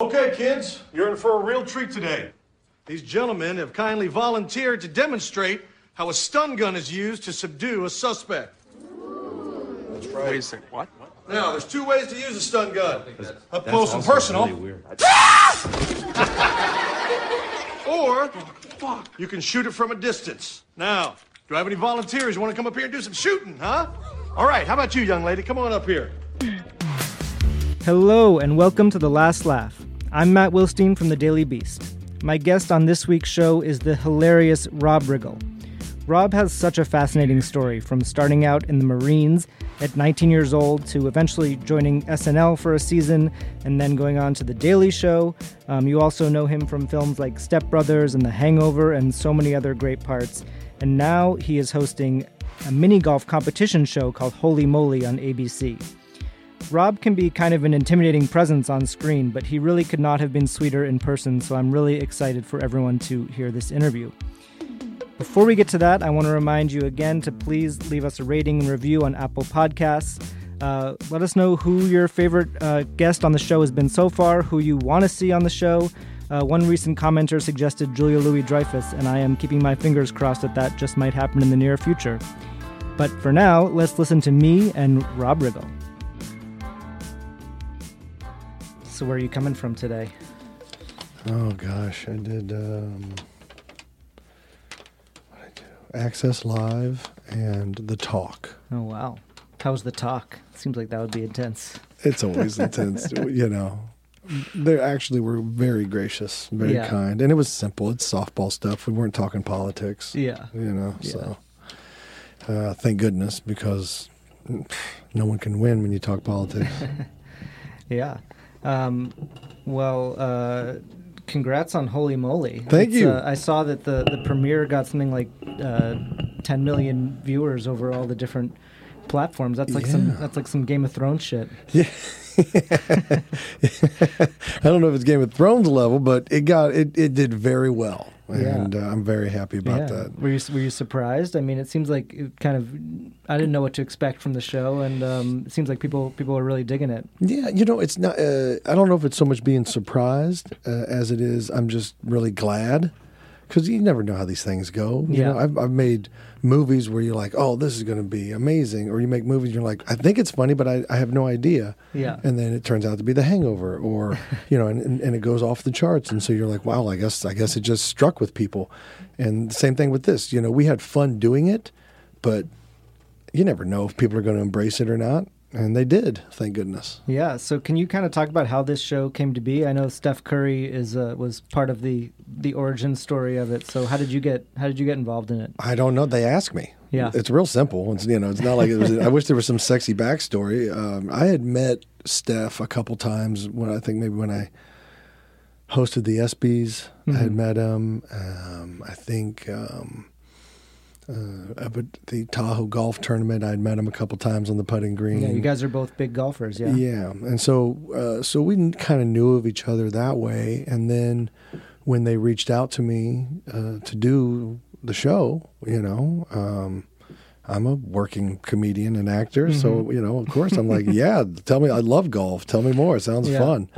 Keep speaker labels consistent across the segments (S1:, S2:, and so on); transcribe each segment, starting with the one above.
S1: Okay, kids, you're in for a real treat today. These gentlemen have kindly volunteered to demonstrate how a stun gun is used to subdue a suspect. That's right.
S2: Wait a second. What?
S1: Now, there's two ways to use a stun gun. Up close and personal. or you can shoot it from a distance. Now, do I have any volunteers? who want to come up here and do some shooting, huh? All right, how about you, young lady? Come on up here.
S3: Hello, and welcome to The Last Laugh. I'm Matt Wilstein from The Daily Beast. My guest on this week's show is the hilarious Rob Riggle. Rob has such a fascinating story from starting out in the Marines at 19 years old to eventually joining SNL for a season and then going on to The Daily Show. Um, you also know him from films like Step Brothers and The Hangover and so many other great parts. And now he is hosting a mini golf competition show called Holey Moley on ABC. Rob can be kind of an intimidating presence on screen, but he really could not have been sweeter in person, so I'm really excited for everyone to hear this interview. Before we get to that, I want to remind you again to please leave us a rating and review on Apple Podcasts. Uh, let us know who your favorite uh, guest on the show has been so far, who you want to see on the show. Uh, one recent commenter suggested Julia Louis Dreyfus, and I am keeping my fingers crossed that that just might happen in the near future. But for now, let's listen to me and Rob Riggle. So, where are you coming from today?
S4: Oh gosh, I did um, what I do? Access Live and The Talk.
S3: Oh, wow. How's the talk? Seems like that would be intense.
S4: It's always intense, you know. They actually were very gracious, very
S3: Yeah.
S4: kind, and it was simple. It's softball stuff. We weren't talking politics.
S3: Yeah.
S4: you know. So, uh, thank goodness because no one can win when you talk politics.
S3: Yeah. Um, well, uh, congrats on Holey Moley.
S4: Thank
S3: It's,
S4: you.
S3: Uh, I saw that the, the premiere got something like uh, 10 million viewers over all the different platforms. That's like some that's like some Game of Thrones shit.
S4: Yeah. I don't know if it's Game of Thrones level, but it got it, it did very well,
S3: Yeah.
S4: and uh, I'm very happy about
S3: yeah.
S4: that.
S3: Were you were you surprised? I mean, it seems like it kind of I didn't know what to expect from the show, and um, it seems like people people are really digging it.
S4: Yeah, you know, it's not. Uh, I don't know if it's so much being surprised uh, as it is. I'm just really glad because you never know how these things go. You
S3: Yeah.
S4: know, I've, I've made movies where you're like, "Oh, this is going to be amazing," or you make movies and you're like, "I think it's funny, but I, I have no idea."
S3: Yeah.
S4: and then it turns out to be The Hangover, or you know, and, and, and it goes off the charts, and so you're like, "Wow, I guess I guess it just struck with people." And the same thing with this. You know, we had fun doing it, but you never know if people are going to embrace it or not. And they did, thank goodness.
S3: Yeah. So can you kind of talk about how this show came to be? I know Steph Curry is uh, was part of the the origin story of it. So how did you get how did you get involved in it?
S4: I don't know. They asked me.
S3: Yeah.
S4: it's real simple. It's you know, it's not like it was. I wish there was some sexy backstory. Um, I had met Steph a couple times when I think maybe when I hosted the ESPYS. I had met him. Um, I think um, uh, up at the Tahoe Golf Tournament. I'd met him a couple times on the putting green.
S3: Yeah, you guys are both big golfers. Yeah.
S4: Yeah, and so uh, so we kind of knew of each other that way, and then when they reached out to me uh, to do the show, you know, um, I'm a working comedian and actor,
S3: Mm-hmm.
S4: so you know, of course, I'm like, yeah, tell me, I love golf. Tell me more. It sounds
S3: Yeah.
S4: fun.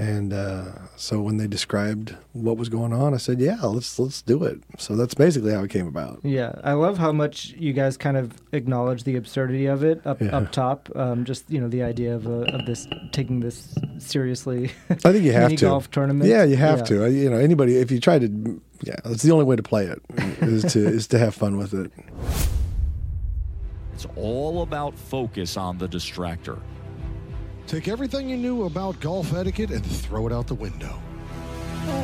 S4: And uh, so when they described what was going on, I said, "Yeah, let's let's do it." So that's basically how it came about.
S3: Yeah, I love how much you guys kind of acknowledge the absurdity of it up
S4: Yeah.
S3: up top. Um, just you know the idea of uh, of this taking this seriously.
S4: I think you have to
S3: golf tournament.
S4: Yeah, you have
S3: Yeah.
S4: to. You know, anybody if you try to, yeah, it's the only way to play it is to is to have fun with it.
S5: It's all about focus on the distractor.
S6: Take everything you knew about golf etiquette and throw it out the window. Uh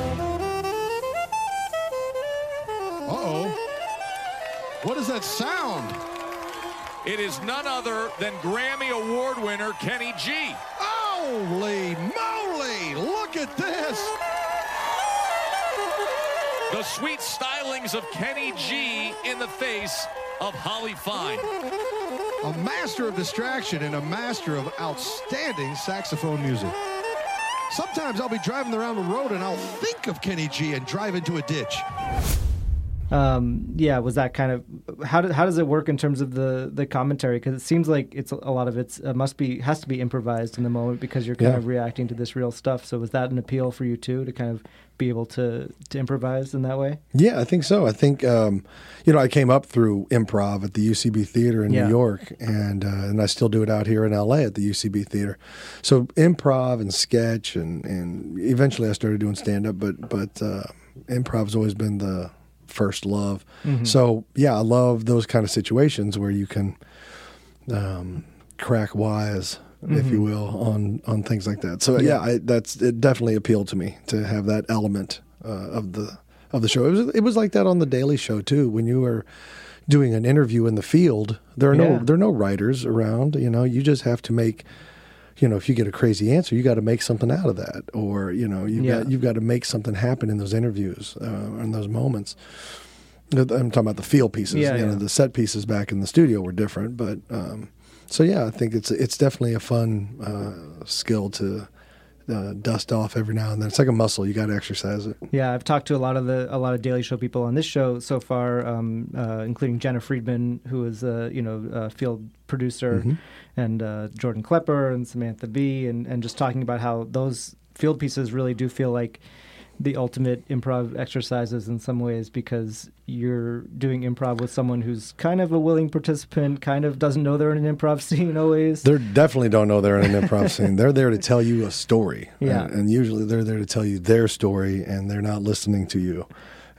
S6: oh. What is that sound?
S5: It is none other than Grammy Award winner Kenny G.
S6: Holy moly! Look at this!
S5: The sweet stylings of Kenny G in the face of Holly Fine.
S6: A master of distraction and a master of outstanding saxophone music. Sometimes I'll be driving around the road and I'll think of Kenny G and drive into a ditch.
S3: Um, yeah, was that kind of how do, how does it work in terms of the the commentary? Because it seems like it's a lot of it's uh, must be has to be improvised in the moment because you're kind
S4: Yeah.
S3: of reacting to this real stuff. So was that an appeal for you too to kind of be able to to improvise in that way?
S4: Yeah, I think so. I think um, you know I came up through improv at the UCB Theater in
S3: Yeah.
S4: New York, and uh, and I still do it out here in LA at the UCB Theater. So improv and sketch, and and eventually I started doing stand up, but but uh, improv's always been the first love. So yeah, I love those kind of situations where you can um, crack wise. If you will, on on things like that. So yeah, I, that's it. Definitely appealed to me to have that element uh, of the of the show. It was it was like that on the Daily Show too. When you were doing an interview in the field, there are
S3: Yeah.
S4: no there are no writers around. You know, you just have to make. You know, if you get a crazy answer, you got to make something out of that, or you know, you
S3: Yeah.
S4: got you've got to make something happen in those interviews, uh, in those moments. I'm talking about the field pieces.
S3: Yeah,
S4: you know, the set pieces back in the studio were different, but um, so yeah, I think it's it's definitely a fun uh, skill to uh, dust off every now and then. It's like a muscle; you got to exercise it.
S3: Yeah, I've talked to a lot of the a lot of Daily Show people on this show so far, um, uh, including Jena Friedman, who is a you know a field producer, and uh, Jordan Klepper and Samantha Bee, and and just talking about how those field pieces really do feel like the ultimate improv exercises in some ways because you're doing improv with someone who's kind of a willing participant, kind of doesn't know they're in an improv scene always.
S4: They definitely don't know they're in an improv scene. They're there to tell you a story,
S3: Yeah.
S4: and, and usually they're there to tell you their story, and they're not listening to you.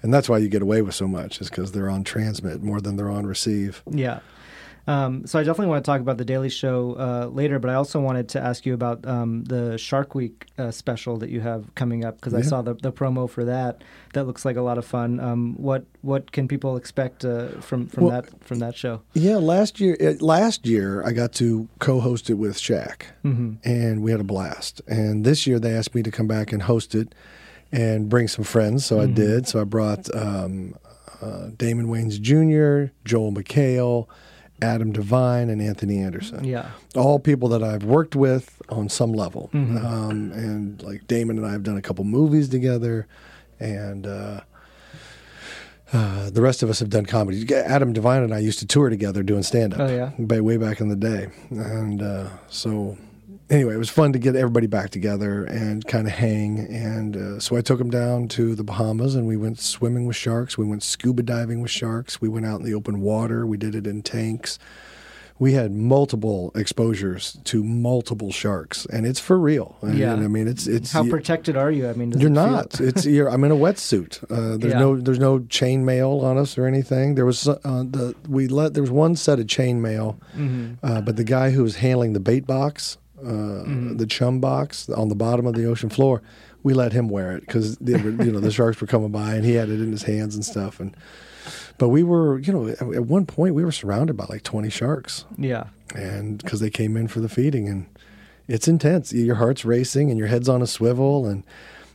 S4: And that's why you get away with so much, is because they're on transmit more than they're on receive.
S3: Yeah. Um, so I definitely want to talk about the Daily Show uh, later, but I also wanted to ask you about um, the Shark Week uh, special that you have coming up because I saw the, the promo for that. That looks like a lot of fun. Um, what what can people expect uh, from from
S4: Well-
S3: that from that show?
S4: Yeah, last year, uh, last year I got to co-host it with Shaq, and we had a blast. And this year they asked me to come back and host it and bring some friends, so I did. So I brought um, uh, Damon Wayans Jr., Joel McHale, Adam DeVine, and Anthony Anderson.
S3: Yeah.
S4: all people that I've worked with on some level, um, and like Damon and I have done a couple movies together, and. Uh, uh, the rest of us have done comedy. Adam DeVine and I used to tour together doing stand up.
S3: Oh, yeah?
S4: Way, way back in the day. And uh, so, anyway, it was fun to get everybody back together and kind of hang. And uh, so I took them down to the Bahamas and we went swimming with sharks. We went scuba diving with sharks. We went out in the open water. We did it in tanks. We had multiple exposures to multiple sharks, and it's for real.
S3: Yeah.
S4: I mean, it's it's
S3: How protected are you? I mean,
S4: you're
S3: it
S4: not. it's you're, I'm in a wetsuit. Uh, there's
S3: Yeah.
S4: no there's no chain mail on us or anything. There was uh, the we let there was one set of chain mail,
S3: Mm-hmm.
S4: uh, but the guy who was handling the bait box, uh,
S3: Mm-hmm.
S4: the chum box on the bottom of the ocean floor, we let him wear it because you know the sharks were coming by and he had it in his hands and stuff. And but we were you know at, at one point we were surrounded by like 20 sharks
S3: Yeah.
S4: and because they came in for the feeding and it's intense your heart's racing and your head's on a swivel and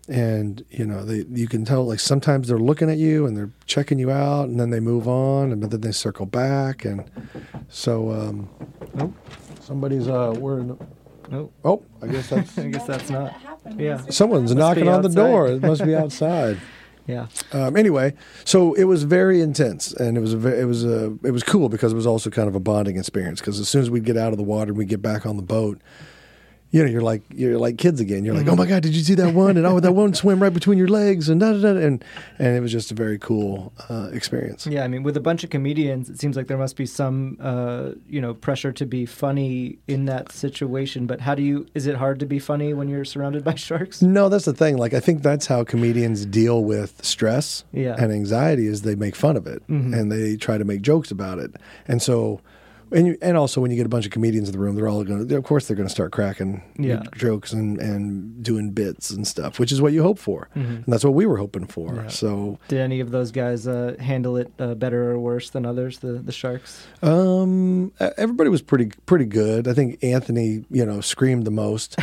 S4: and you know they you can tell like sometimes they're looking at you and they're checking you out and then they move on and then they circle back and so um oh, somebody's uh we're in,
S3: Oh,
S4: oh i guess that's
S3: I guess that's not. Yeah.
S4: someone's knocking on the door it must be outside
S3: Yeah.
S4: um, anyway, so it was very intense, and it was a it was a it was cool because it was also kind of a bonding experience. Because as soon as we'd get out of the water and we get back on the boat, you know, you're like you're like kids again. You're like, oh my god, did you see that one? And oh, that one swam right between your legs, and da da da. And and it was just a very cool uh, experience.
S3: Yeah, I mean, with a bunch of comedians, it seems like there must be some, uh, you know, pressure to be funny in that situation. But how do you? Is it hard to be funny when you're surrounded by sharks?
S4: No, that's the thing. Like I think that's how comedians deal with stress
S3: Yeah.
S4: and anxiety is they make fun of it and they try to make jokes about it. And so and you, and also when you get a bunch of comedians in the room, they're all going to, of course, they're going to start cracking
S3: Yeah.
S4: jokes and, and doing bits and stuff, which is what you hope for, and that's what we were hoping for. So,
S3: Did any of those guys uh, handle it uh, better or worse than others? The the Sharks.
S4: um, everybody was pretty pretty good. I think Anthony, you know, screamed the most,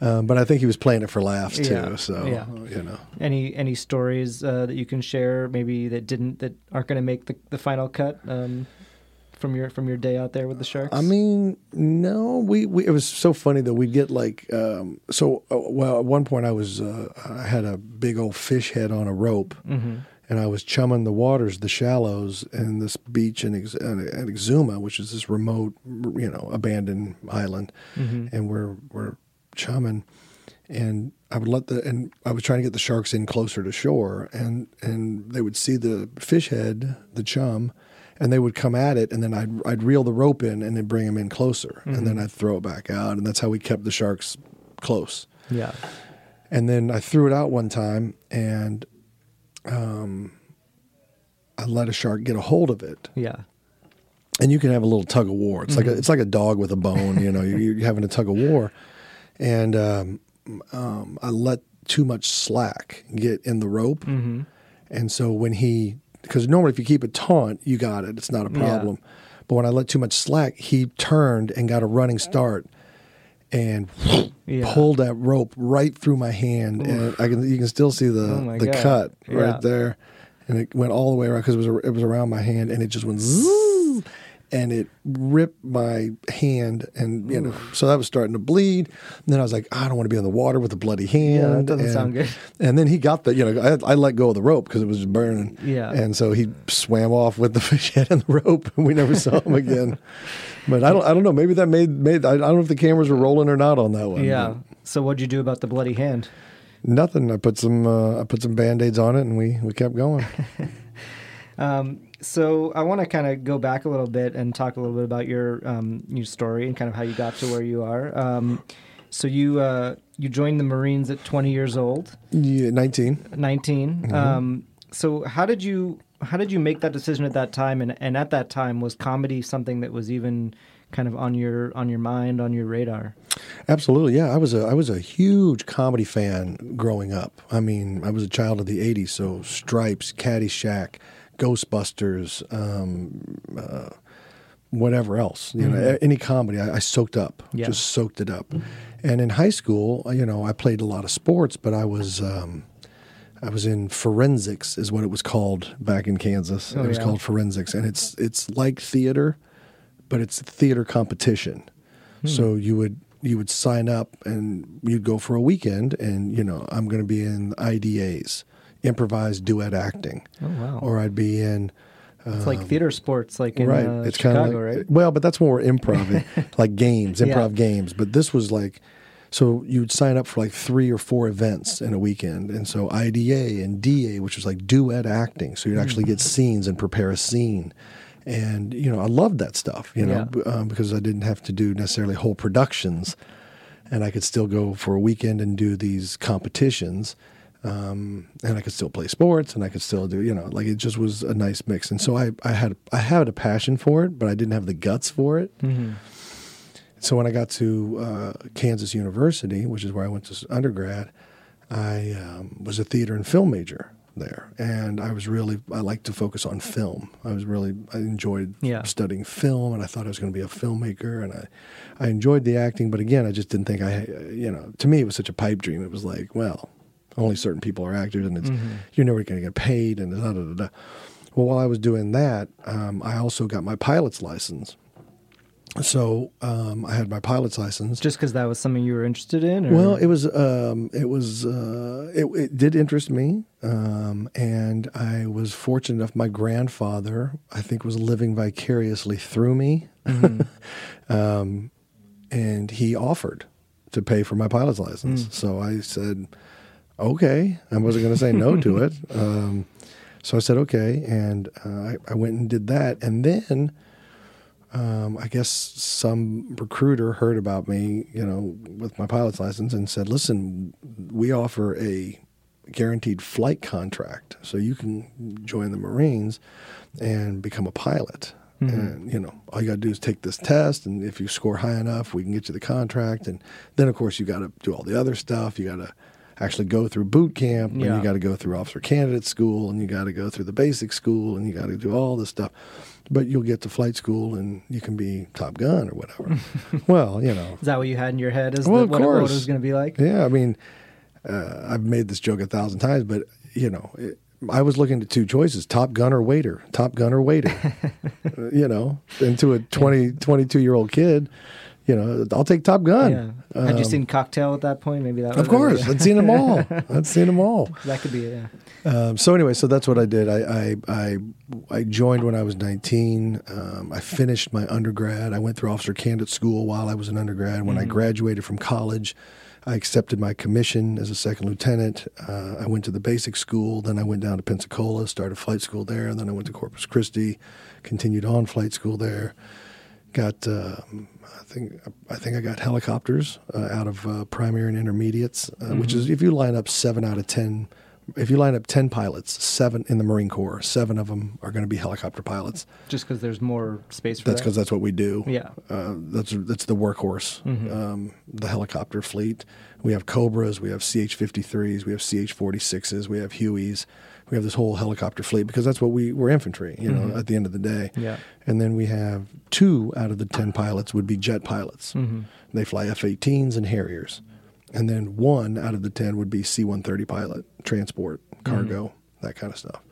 S4: um, but I think he was playing it for laughs too.
S3: Yeah.
S4: So,
S3: Yeah.
S4: you know.
S3: Any any stories uh, that you can share? Maybe that didn't that aren't going to make the, the final cut um, from your from your day out there with the Sharks.
S4: I mean, no, we, we it was so funny that we'd get like um, so. Uh, well, at one point I was uh, I had a big old fish head on a rope, and I was chumming the waters, the shallows, and this beach in Ex- uh, at Exuma, which is this remote, you know, abandoned island, and we're we're chumming, and I would let the and I was trying to get the sharks in closer to shore, and and they would see the fish head, the chum, and they would come at it, and then I'd I'd reel the rope in and then bring them in closer, and then I'd throw it back out, and that's how we kept the sharks close.
S3: yeah.
S4: And then I threw it out one time, and um, I let a shark get a hold of it,
S3: Yeah.
S4: and you can have a little tug of war. It's like a, it's like a dog with a bone. You know, you're, you're having a tug of war, and um, um, I let too much slack get in the rope, and so when he because normally if you keep it taut, you got it. It's not a problem. But when I let too much slack, he turned and got a running start. And
S3: Yeah.
S4: pulled that rope right through my hand, and I can you can still see the
S3: Oh
S4: the
S3: God.
S4: cut
S3: Yeah.
S4: right there, and it went all the way around because it was it was around my hand, and it just went zzz, and it ripped my hand, and you know, so that was starting to bleed. And then I was like, I don't want to be in the water with a bloody hand.
S3: that doesn't
S4: and,
S3: sound good.
S4: And then he got the, you know, I, I let go of the rope because it was burning.
S3: Yeah.
S4: And so he swam off with the fish head and the rope, and we never saw him again. But I don't, I don't know. Maybe that made made. I, I don't know if the cameras were rolling or not on that one.
S3: Yeah.
S4: but
S3: So what'd you do about the bloody hand?
S4: Nothing. I put some, uh, I put some band aids on it, and we we kept going.
S3: So I want to kind of go back a little bit and talk a little bit about your um, your story and kind of how you got to where you are. Um, so you uh, you joined the Marines at 20 years old,
S4: yeah, Nineteen.
S3: 19. Um, so how did you how did you make that decision at that time? And and at that time, was comedy something that was even kind of on your on your mind, on your radar?
S4: Absolutely, yeah. I was a I was a huge comedy fan growing up. I mean, I was a child of the '80s, so Stripes, Caddyshack, Ghostbusters, um, uh, whatever else. You know, any comedy, I, I soaked up,
S3: Yeah.
S4: just soaked it up. And in high school, you know, I played a lot of sports, but I was. Um, I was in forensics, is what it was called back in Kansas.
S3: Oh,
S4: it was
S3: yeah.
S4: called forensics, and it's it's like theater, but it's theater competition.
S3: Hmm.
S4: So you would you would sign up and you'd go for a weekend, and you know I'm going to be in IDAs, improvised duet acting,
S3: Oh wow!
S4: or I'd be in
S3: it's like theater sports, like in
S4: Um, right.
S3: uh,
S4: it's kind of like,
S3: right?
S4: Well, but that's more improv, like games,
S3: Yeah.
S4: improv games. But this was like, so you'd sign up for like three or four events in a weekend, and so IDA and DA, which was like duet acting. So you'd actually get scenes and prepare a scene. And you know, I loved that stuff. You know,
S3: Yeah.
S4: um, because I didn't have to do necessarily whole productions, and I could still go for a weekend and do these competitions um, and I could still play sports, and I could still do, you know, like it just was a nice mix. And so I, I had, I had a passion for it, but I didn't have the guts for it. So when I got to uh, Kansas University, which is where I went to undergrad, I um, was a theater and film major there, and I was really, I liked to focus on film. I was really, I enjoyed
S3: Yeah.
S4: studying film, and I thought I was going to be a filmmaker, and I, I enjoyed the acting, but again, I just didn't think I, you know, to me it was such a pipe dream. It was like, well, only certain people are actors, and it's you're never going to get paid, and da da da da. Well, while I was doing that, um, I also got my pilot's license. So um, I had my pilot's license.
S3: Just because that was something you were interested in? Or?
S4: Well, it was um, it was uh, it, it did interest me, um, and I was fortunate enough. My grandfather, I think, was living vicariously through me, um, and he offered to pay for my pilot's license. So I said, "Okay." I wasn't going to say no to it. Um, so I said, "Okay," and uh, I, I went and did that, and then um, I guess some recruiter heard about me, you know, with my pilot's license and said, listen, we offer a guaranteed flight contract. So you can join the Marines and become a pilot. And you know, all you got to do is take this test, and if you score high enough, we can get you the contract. And then, of course, you got to do all the other stuff. You got to actually go through boot camp, and
S3: Yeah.
S4: you got to go through officer candidate school, and you got to go through the basic school, and you got to do all this stuff. But you'll get to flight school, and you can be Top Gun or whatever. well, you know,
S3: Is that what you had in your head? Is
S4: Well,
S3: the, what, it- what it was going to be like?
S4: yeah, I mean, uh, I've made this joke a thousand times, but you know, it, I was looking at two choices: Top Gun or waiter. Top Gun or waiter. You know, and to a 20, 22 year old kid, you know, I'll take Top Gun.
S3: Yeah. Had you
S4: Um,
S3: seen Cocktail at that point? Maybe that.
S4: Of course, I'd seen them all. I'd seen them all.
S3: that could be it. Yeah.
S4: Um, so anyway, so that's what I did. I I I, I joined when I was 19. Um, I finished my undergrad. I went through officer candidate school while I was an undergrad. When I graduated from college, I accepted my commission as a second lieutenant. Uh, I went to the basic school. Then I went down to Pensacola, started flight school there. And then I went to Corpus Christi, continued on flight school there. Got um, I think I think I got helicopters uh, out of uh, primary and intermediates, uh, which is if you line up seven out of ten. If you line up ten pilots, seven in the Marine Corps, seven of them are going to be helicopter pilots.
S3: Just because there's more space for
S4: That's
S3: that.
S4: because that's what we do.
S3: Yeah.
S4: uh, that's that's the workhorse, um, the helicopter fleet. We have Cobras, we have CH-53s, we have CH-46s, we have Hueys. We have this whole helicopter fleet because that's what we we're infantry. You know, at the end of the day.
S3: Yeah.
S4: And then we have two out of the ten pilots would be jet pilots. They fly F-18s and Harriers, and then one out of the ten would be C-130 pilot, transport, cargo, that kind of stuff.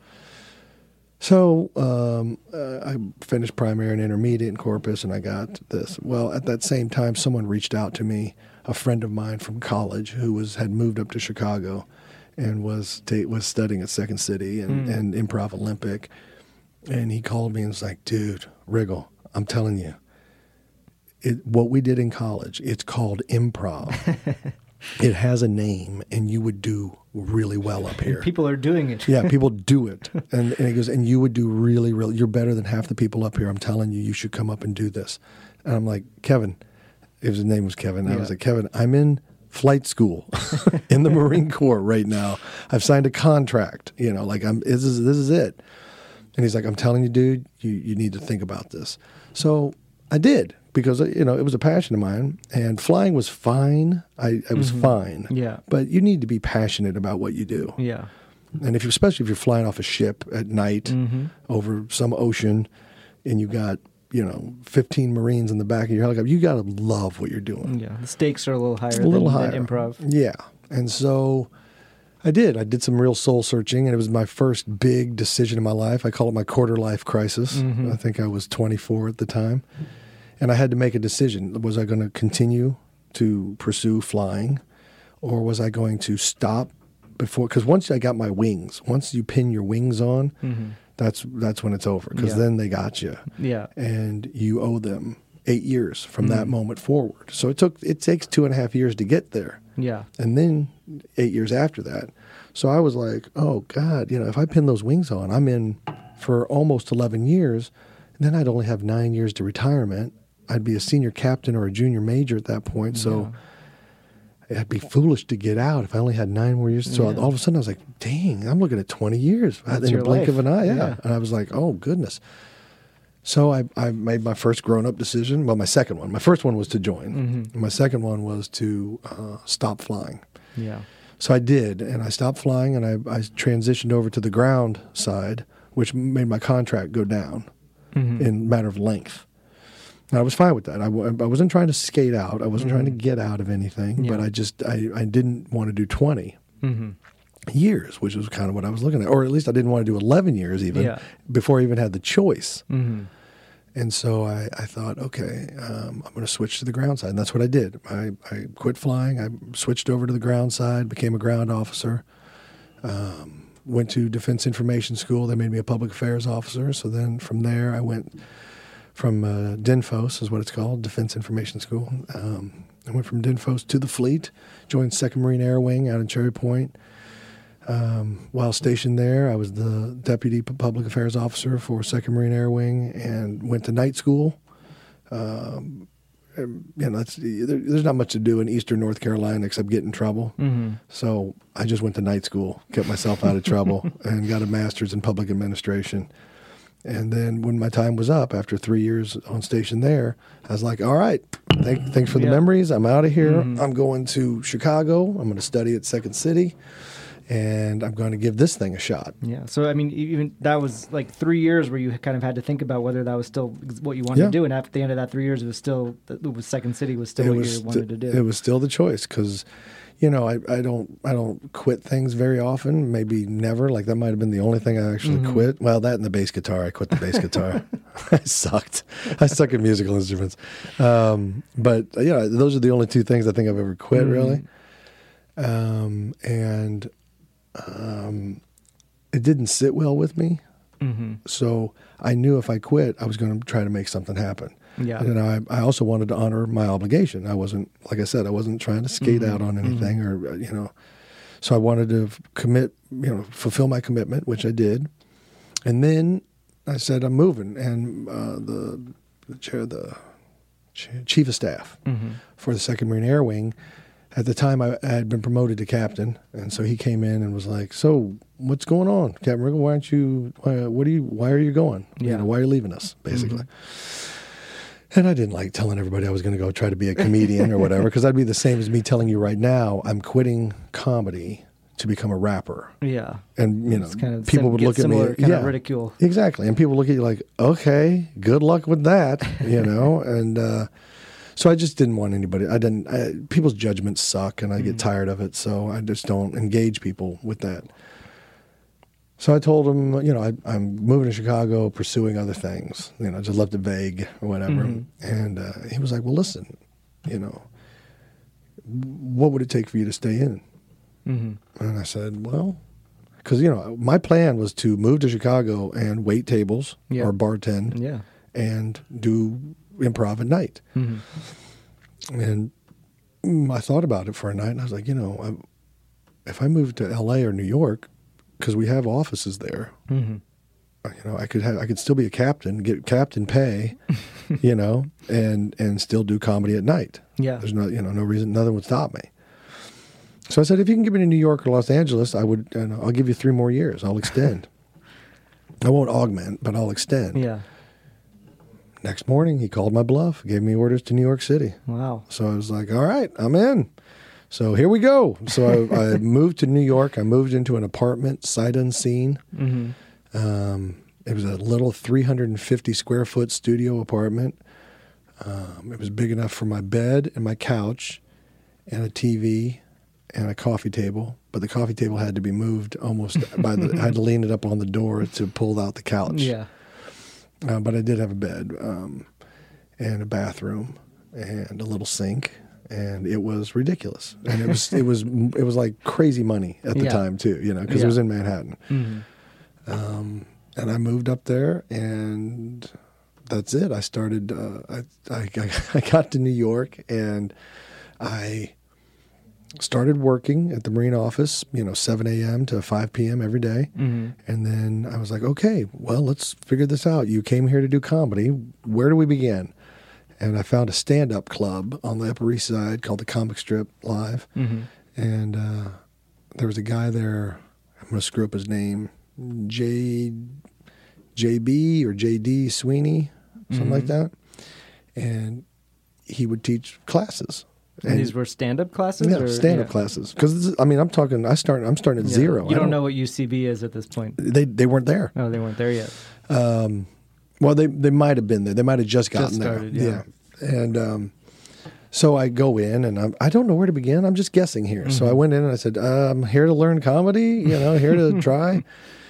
S4: So um, uh, I finished primary and intermediate in Corpus, and I got this. Well, at that same time, someone reached out to me, a friend of mine from college who was had moved up to Chicago, and was ta- was studying at Second City and, hmm. and Improv Olympic, and he called me and was like, "Dude, Riggle, I'm telling you, it, what we did in college, it's called improv." It has a name, and you would do really well up here.
S3: People are doing it.
S4: Yeah, people do it. And, and he goes, and you would do really, really, you're better than half the people up here. I'm telling you, you should come up and do this. And I'm like, Kevin, his name was Kevin. I was like, Kevin, I'm in flight school in the Marine Corps right now. I've signed a contract, you know, like I'm, this is, this is it. And he's like, I'm telling you, dude, you, you need to think about this. So I did because, uh, you know, it was a passion of mine and flying was fine. I, I was mm-hmm. fine.
S3: Yeah.
S4: But you need to be passionate about what you do.
S3: Yeah.
S4: And if you, especially if you're flying off a ship at night mm-hmm. over some ocean, and you got you know 15 Marines in the back of your helicopter, you got to love what you're doing.
S3: Yeah. The stakes are a little higher
S4: A little
S3: than,
S4: higher.
S3: than improv.
S4: Yeah, and so I did. I did some real soul searching, and it was my first big decision in my life. I call it my quarter life crisis. Mm-hmm. I think I was 24 at the time, and I had to make a decision. Was I going to continue to pursue flying, or was I going to stop before? Because once I got my wings, once you pin your wings on, mm-hmm. That's that's when it's over. Because
S3: Mm-hmm. Yeah.
S4: then they got you
S3: Yeah.
S4: and you owe them eight years from that moment forward. So it took it takes two and a half years to get there,
S3: Yeah.
S4: and then eight years after that. So I was like, oh God, you know, if I pin those wings on, I'm in for almost eleven years. And then I'd only have nine years to retirement. I'd be a senior captain or a junior major at that point. So. It'd be foolish to get out if I only had nine more years. So all of a sudden, I was like, "Dang, I'm looking at 20 years
S3: That's
S4: in a blink of an eye." Yeah.
S3: Yeah.
S4: and I was like, "Oh goodness." So I, I made my first grown up decision. Well, my second one. My first one was to join. My second one was to uh, stop flying.
S3: Yeah.
S4: So I did, and I stopped flying, and I, I transitioned over to the ground side, which made my contract go down in matter of length. I was fine with that. I, w- I wasn't trying to skate out. I wasn't trying to get out of anything, but I just I, I didn't want to do 20
S3: Mm-hmm.
S4: years, which was kind of what I was looking at, or at least I didn't want to do 11 years even
S3: Yeah.
S4: before I even had the choice.
S3: Mm-hmm.
S4: And so I, I thought, okay, um, I'm going to switch to the ground side. And that's what I did. I, I quit flying. I switched over to the ground side, became a ground officer, um, went to Defense Information School. They made me a public affairs officer. So then from there, I went from uh, DINFOS, is what it's called, Defense Information School. Um, I went from DINFOS to the fleet, joined 2nd Marine Air Wing out in Cherry Point. Um, while stationed there, I was the deputy public affairs officer for Second Marine Air Wing and went to night school. Um, and, you know, that's, there, there's not much to do in Eastern North Carolina except get in trouble.
S3: Mm-hmm.
S4: So I just went to night school, kept myself out of trouble, and got a master's in public administration. And then when my time was up after three years on station there, I was like, all right, thank, thanks for the
S3: Yeah.
S4: memories. I'm out of here. Mm-hmm. I'm going to Chicago. I'm going to study at Second City, and I'm going to give this thing a shot.
S3: Yeah. So I mean, even that was like three years where you kind of had to think about whether that was still what you wanted
S4: Yeah.
S3: to do, and after the end of that three years, it was still it was Second City was still
S4: it
S3: what
S4: was
S3: you wanted to do.
S4: It was still the choice because, you know, I, I don't I don't quit things very often. Maybe never. Like that might have been the only thing I actually
S3: Mm-hmm.
S4: quit. Well, that and the bass guitar. I quit the bass guitar. I sucked. I suck at musical instruments. Um, but yeah, those are the only two things I think I've ever quit
S3: Mm-hmm.
S4: really. Um, and um, it didn't sit well with me.
S3: Mm-hmm.
S4: So I knew if I quit, I was going to try to make something happen.
S3: Yeah.
S4: And I, I also wanted to honor my obligation. I wasn't, like I said, I wasn't trying to skate
S3: Mm-hmm.
S4: out on anything or, uh, you know, so I wanted to commit, you know, fulfill my commitment, which I did. And then I said, I'm moving. And uh, the, the chair, the ch- chief of staff for the Second Marine Air Wing, at the time I, I had been promoted to captain, and so he came in and was like, "So what's going on, Captain Riggle? Why aren't you? Why, what are you? Why are you going? You
S3: Yeah.
S4: know, why are you leaving us?" Basically. And I didn't like telling everybody I was going to go try to be a comedian or whatever, because that'd be the same as me telling you right now I'm quitting comedy to become a rapper.
S3: yeah.
S4: And you know,
S3: kind of
S4: people
S3: sim-
S4: would look at me,
S3: kind
S4: yeah,
S3: of ridicule.
S4: exactly, and people look at you like, okay, good luck with that, you know. and uh, so I just didn't want anybody. I didn't. I, people's judgments suck, and I
S3: Mm-hmm.
S4: get tired of it. So I just don't engage people with that. So I told him, you know, I, I'm moving to Chicago, pursuing other things. You know, just left it vague or whatever.
S3: Mm-hmm.
S4: And uh, he was like, "Well, listen, you know, what would it take for you to stay in?"
S3: Mm-hmm.
S4: And I said, well, because, you know, my plan was to move to Chicago and wait tables
S3: Yeah.
S4: or bartend
S3: Yeah.
S4: and do improv at night.
S3: Mm-hmm.
S4: And mm, I thought about it for a night and I was like, you know, I, if I moved to LA or New York, because we have offices there,
S3: Mm-hmm.
S4: uh, you know, I could have, I could still be a captain, get captain pay, you know, and and still do comedy at night.
S3: Yeah.
S4: There's no, you know, no reason, nothing would stop me. So I said, if you can give me to New York or Los Angeles, I would, I'll give you three more years. I'll extend. I won't augment, but I'll extend.
S3: Yeah.
S4: Next morning, he called my bluff, gave me orders to New York City.
S3: Wow.
S4: So I was like, all right, I'm in. So here we go. So I, I moved to New York. I moved into an apartment, sight unseen.
S3: Mm-hmm.
S4: Um, it was a little 350 square foot studio apartment. Um, it was big enough for my bed and my couch and a TV and a coffee table. But the coffee table had to be moved almost by the, I had to lean it up on the door to pull out the couch.
S3: Yeah.
S4: Uh, but I did have a bed um, and a bathroom and a little sink, and it was ridiculous. And it was it was it was like crazy money at the
S3: Yeah.
S4: time too, you know, because
S3: Yeah.
S4: it was in Manhattan.
S3: Mm-hmm.
S4: Um, and I moved up there, and that's it. I started. Uh, I, I I got to New York, and I started working at the Marine office. You know, seven a.m. to five p.m. every day.
S3: Mm-hmm.
S4: And then I was like, okay, well, let's figure this out. You came here to do comedy. Where do we begin? And I found a stand up club on the Upper East Side called the Comic Strip Live.
S3: Mm-hmm.
S4: And uh, there was a guy there, I'm going to screw up his name, J, JB or JD Sweeney, something like that. And he would teach classes.
S3: And these were stand-up classes.
S4: yeah,
S3: or-
S4: stand up
S3: yeah.
S4: classes. Because I mean, I'm talking. I start. I'm starting at
S3: Yeah.
S4: zero.
S3: You
S4: I
S3: don't know what UCB is at this point.
S4: They they weren't there.
S3: No, they weren't there yet.
S4: Um, well, they they might have been there. They might have just gotten
S3: Just started,
S4: there.
S3: yeah.
S4: And um, so I go in, and I'm, I don't know where to begin. I'm just guessing here. So
S3: Mm-hmm.
S4: I went in and I said, "I'm here to learn comedy. You know, here to try.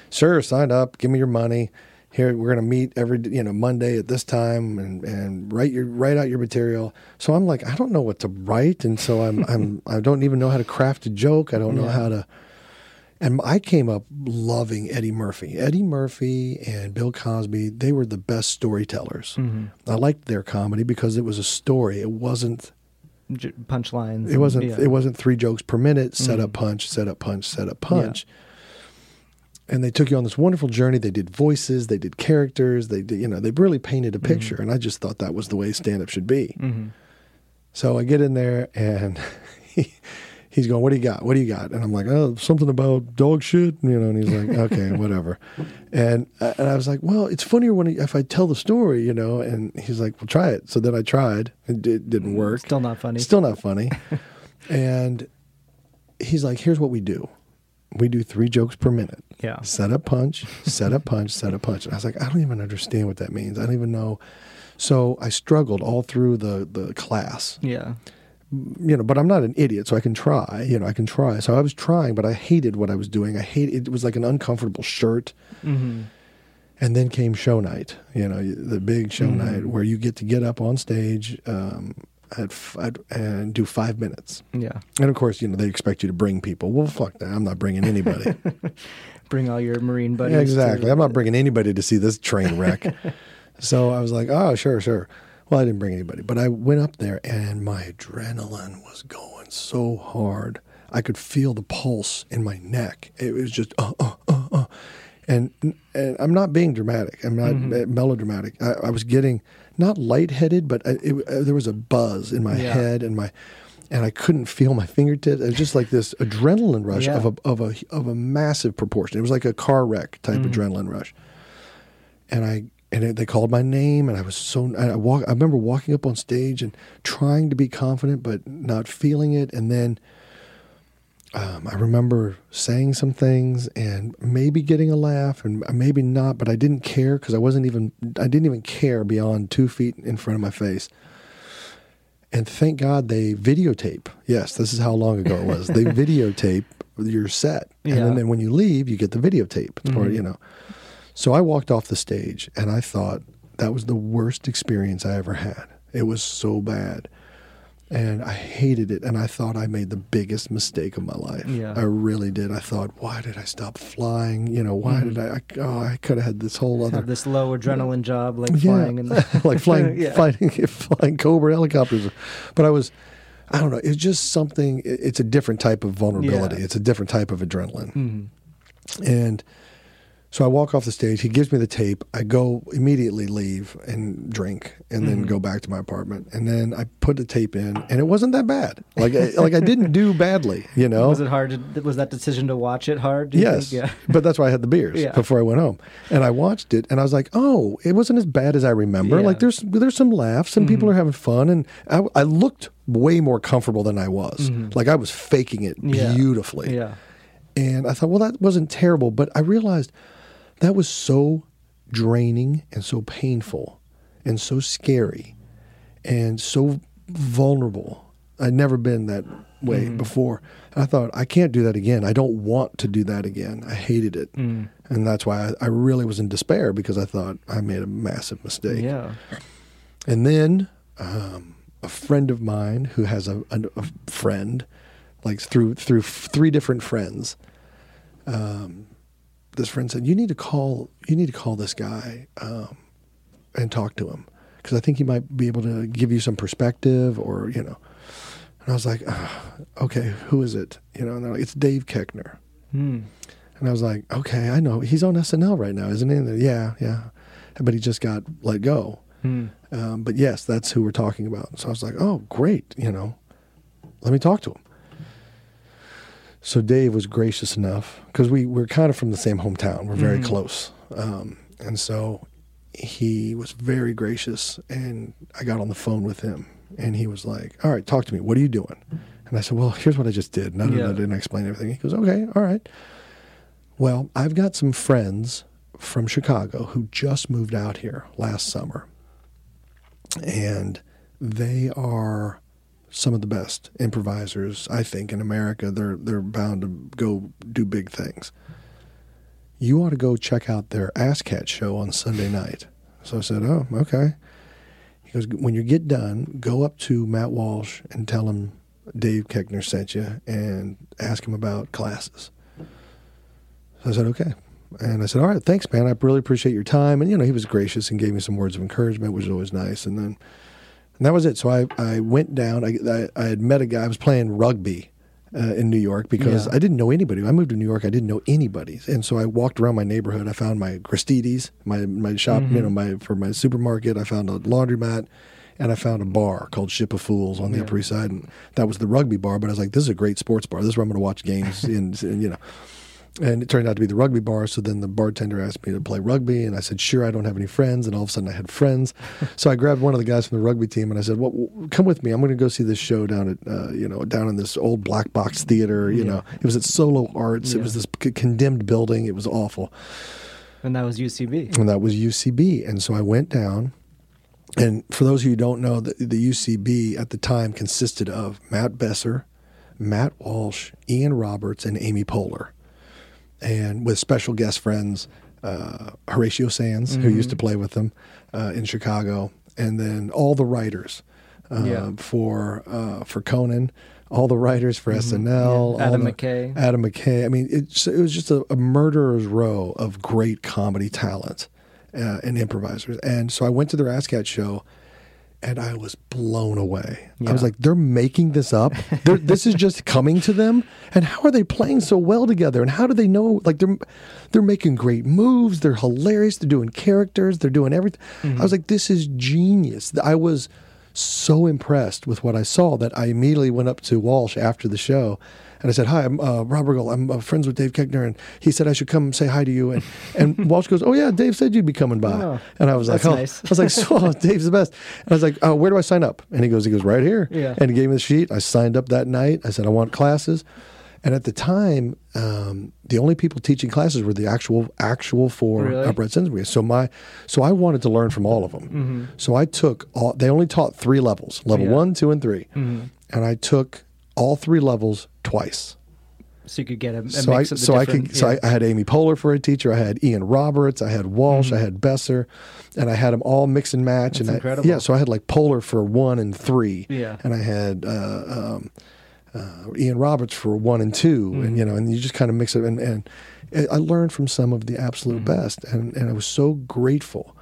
S4: Sure, sign up. Give me your money. Here, we're gonna meet every you know Monday at this time, and and write your write out your material." So I'm like, I don't know what to write, and so I'm I'm I don't even know how to craft a joke. I don't know
S3: Yeah.
S4: how to. And I came up loving Eddie Murphy. Eddie Murphy and Bill Cosby, they were the best storytellers.
S3: Mm-hmm.
S4: I liked their comedy because it was a story. It wasn't
S3: J- punchlines.
S4: it wasn't
S3: yeah. Mm-hmm.
S4: it wasn't three jokes per minute, set up punch, set up punch, set up punch. And they took you on this wonderful journey. They did voices, they did characters, they did, you know, they really painted a picture. And I just thought that was the way stand up should be.
S3: Mm-hmm.
S4: So I get in there and he's going, "What do you got? What do you got?" And I'm like, "Oh, something about dog shit," you know. And he's like, "Okay, whatever." And and I was like, "Well, it's funnier when if I tell the story, you know." And he's like, "Well, try it." So then I tried. It, it didn't mm, work.
S3: Still not funny.
S4: Still not funny. and he's like, "Here's what we do. We do three jokes per minute.
S3: Yeah.
S4: Set up punch, set up punch, set up punch." And I was like, "I don't even understand what that means. I don't even know." So I struggled all through the the class
S3: Yeah.
S4: You know, but I'm not an idiot, so I can try. You know, I can try. So I was trying, but I hated what I was doing. I hate it. Was like an uncomfortable shirt.
S3: Mm-hmm.
S4: And then came show night. You know, the big show night where you get to get up on stage um, at, at and do five minutes.
S3: Yeah.
S4: And of course, you know, they expect you to bring people. Well, fuck that. I'm not bringing anybody.
S3: Bring all your marine buddies.
S4: Yeah,
S3: to-
S4: exactly. I'm not bringing anybody to see this train wreck. so I was like, oh, sure, sure. Well, I didn't bring anybody, but I went up there and my adrenaline was going so hard. I could feel the pulse in my neck. It was just, uh, uh, uh, uh. And, and I'm not being dramatic. I'm not uh, melodramatic. I, I was getting not lightheaded, but I, it, uh, there was a buzz in my
S3: Yeah.
S4: head and my, and I couldn't feel my fingertips. It was just like this adrenaline rush
S3: Yeah.
S4: of a of a of a massive proportion. It was like a car wreck type
S3: Mm.
S4: adrenaline rush. And I and it, they called my name, and I was so I walk. I remember walking up on stage and trying to be confident, but not feeling it. And then um, I remember saying some things and maybe getting a laugh, and maybe not, but I didn't care because I wasn't even. I didn't even care beyond two feet in front of my face. And thank God they videotape. Yes, this is how long ago it was. They videotape your set, and
S3: Yeah.
S4: then, then when you leave, you get the videotape. It's part, you know. So I walked off the stage, and I thought that was the worst experience I ever had. It was so bad, and I hated it. And I thought I made the biggest mistake of my life.
S3: Yeah.
S4: I really did. I thought, why did I stop flying? You know, why did I? I oh, I could have had this whole other
S3: Have this low adrenaline job like
S4: yeah,
S3: flying in the
S4: like flying,
S3: Yeah.
S4: flying, flying Cobra helicopters. But I was, I don't know. It's just something. It's a different type of vulnerability.
S3: Yeah.
S4: It's a different type of adrenaline.
S3: Mhm.
S4: And so I walk off the stage. He gives me the tape. I go immediately leave and drink, and then go back to my apartment. And then I put the tape in, and it wasn't that bad. Like I, like I didn't do badly. You know,
S3: Was it hard? To, was that decision to watch it hard?
S4: Yes.
S3: Yeah.
S4: But that's why I had the beers
S3: Yeah.
S4: before I went home. And I watched it and I was like, oh, it wasn't as bad as I remember.
S3: Yeah. Mm-hmm.
S4: Like there's there's some laughs and people are having fun. And I, I looked way more comfortable than I was. Like I was faking it
S3: Mm-hmm.
S4: Beautifully.
S3: Yeah.
S4: And I thought, well, that wasn't terrible. But I realized that was so draining and so painful and so scary and so vulnerable. I'd never been that way before. And I thought, I can't do that again. I don't want to do that again. I hated it. And that's why I, I really was in despair because I thought I made a massive mistake.
S3: Yeah.
S4: And then um, a friend of mine who has a, a, a friend, like through through f- three different friends, um, this friend said, "You need to call. You need to call this guy um, and talk to him because I think he might be able to give you some perspective, or you know." And I was like, "Ah, "Okay, who is it?" You know, and they're like, "It's Dave Koechner."
S3: Hmm.
S4: And I was like, okay, I know. He's on SNL right now, isn't he? And yeah, yeah. But he just got let go.
S3: Hmm.
S4: Um, but yes, that's who we're talking about. So I was like, oh, great. You know, let me talk to him. So Dave was gracious enough because we we're kind of from the same hometown. We're very close. Um, and so he was very gracious. And I got on the phone with him and he was like, all right, talk to me. What are you doing? And I said, well, here's what I just did. And I,
S3: Yeah.
S4: I didn't explain everything. He goes, okay, all right. Well, I've got some friends from Chicago who just moved out here last summer. And they are some of the best improvisers, I think, in America. They're they're bound to go do big things. You ought to go check out their Ass Cat show on Sunday night. So I said, Oh, okay. He goes, When you get done, go up to Matt Walsh and tell him Dave Koechner sent you and ask him about classes. So I said, okay. And I said, all right, thanks, man. I really appreciate your time. And, you know, he was gracious and gave me some words of encouragement, which was always nice. And then, and that was it. So I, I went down. I, I, I had met a guy. I was playing rugby uh, in New York because
S3: Yeah.
S4: I didn't know anybody. I moved to New York. I didn't know anybody. And so I walked around my neighborhood. I found my Gristedes, my, my shop, you know, my, for my supermarket. I found a laundromat. and I found a bar called Ship of Fools on the Upper East Side, and that was the rugby bar. But I was like, this is a great sports bar. This is where I'm going to watch games, and, and you know. And it turned out to be the rugby bar. So then the bartender asked me to play rugby, and I said, "Sure." I don't have any friends, and all of a sudden I had friends. so I grabbed one of the guys from the rugby team, and I said, "Well, w- come with me. I'm going to go see this show down at uh, you know down in this old black box theater. You know, it was at Solo Arts. It was this c- condemned building. It was awful."
S3: And that was UCB.
S4: and that was UCB. And so I went down. And for those of you who don't know, the, the UCB at the time consisted of Matt Besser, Matt Walsh, Ian Roberts, and Amy Poehler, and with special guest friends uh, Horatio Sanz, who used to play with them uh, in Chicago, and then all the writers uh,
S3: Yeah.
S4: for uh, for Conan. All the writers for SNL,
S3: Yeah. Adam
S4: the-
S3: McKay.
S4: Adam McKay. I mean, it's, it was just a, a murderer's row of great comedy talent uh, and improvisers. And so I went to their ASSSSCAT show and I was blown away. I was like, they're making this up. They're, this is just coming to them. And how are they playing so well together? And how do they know? Like they're they're making great moves. They're hilarious. They're doing characters. They're doing everything. Mm-hmm. I was like, this is genius. I was so impressed with what I saw that I immediately went up to Walsh after the show. And I said, "Hi, I'm uh, Rob Riggle. I'm uh, friends with Dave Koechner, and he said I should come say hi to you." And and Walsh goes, "Oh yeah, Dave said you'd be coming by."
S3: Oh,
S4: and I was like,
S3: that's
S4: "Oh,"
S3: nice.
S4: I was like, so, oh, Dave's the best." And I was like, "Oh, where do I sign up?" And he goes, "He goes right here."
S3: Yeah.
S4: And he gave me the sheet. I signed up that night. I said, "I want classes." And at the time, um, the only people teaching classes were the actual actual four
S3: Really?
S4: upright. So my, so I wanted to learn from all of them. So I took all. They only taught three levels: level
S3: Mm-hmm. Yeah. Mm-hmm.
S4: one, two, and 3 And I took all three levels twice.
S3: So you could get a, a
S4: so I,
S3: of the
S4: so I could, so. I, I had Amy Poehler for a teacher. I had Ian Roberts. I had Walsh. I had Besser, and I had them all mix and match.
S3: Mm-hmm. That's
S4: and I, yeah, so I had like Poehler for one and three.
S3: Yeah.
S4: and I had uh, um, uh, Ian Roberts for one and 2
S3: Mm-hmm.
S4: and you know, and you just kind of mix it. And, and I learned from some of the absolute
S3: Mm-hmm.
S4: best, and and I was so grateful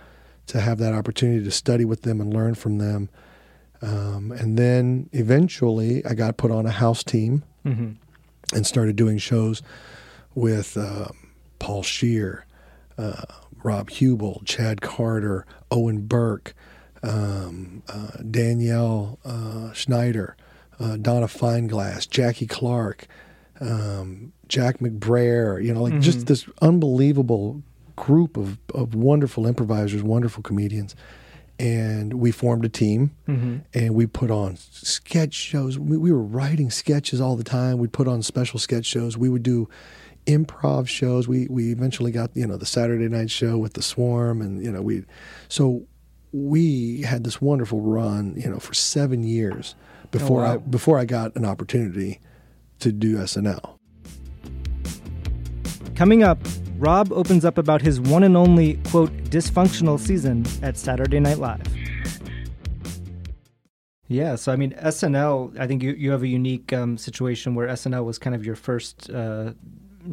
S4: to have that opportunity to study with them and learn from them. Um, and then eventually, I got put on a house team
S3: Mm-hmm.
S4: and started doing shows with um, Paul Scheer, uh, Rob Huebel, Chad Carter, Owen Burke, um, uh, Danielle uh, Schneider, uh, Donna Fineglass, Jackie Clark, um, Jack McBrayer. You know, like just this unbelievable group of, of wonderful improvisers, wonderful comedians. And we formed a team mm-hmm. and we put on sketch shows. We, we were writing sketches all the time. We'd put on special sketch shows. We would do improv shows. We we eventually got you know the Saturday night show with the Swarm, and you know we, so we had this wonderful run you know for seven years before oh,
S3: wow.
S4: I before I got an opportunity to do SNL.
S3: Coming up, Rob opens up about his one and only, quote, dysfunctional season at Saturday Night Live. Yeah, so I mean, SNL, I think you, you have a unique um, situation where SNL was kind of your first uh,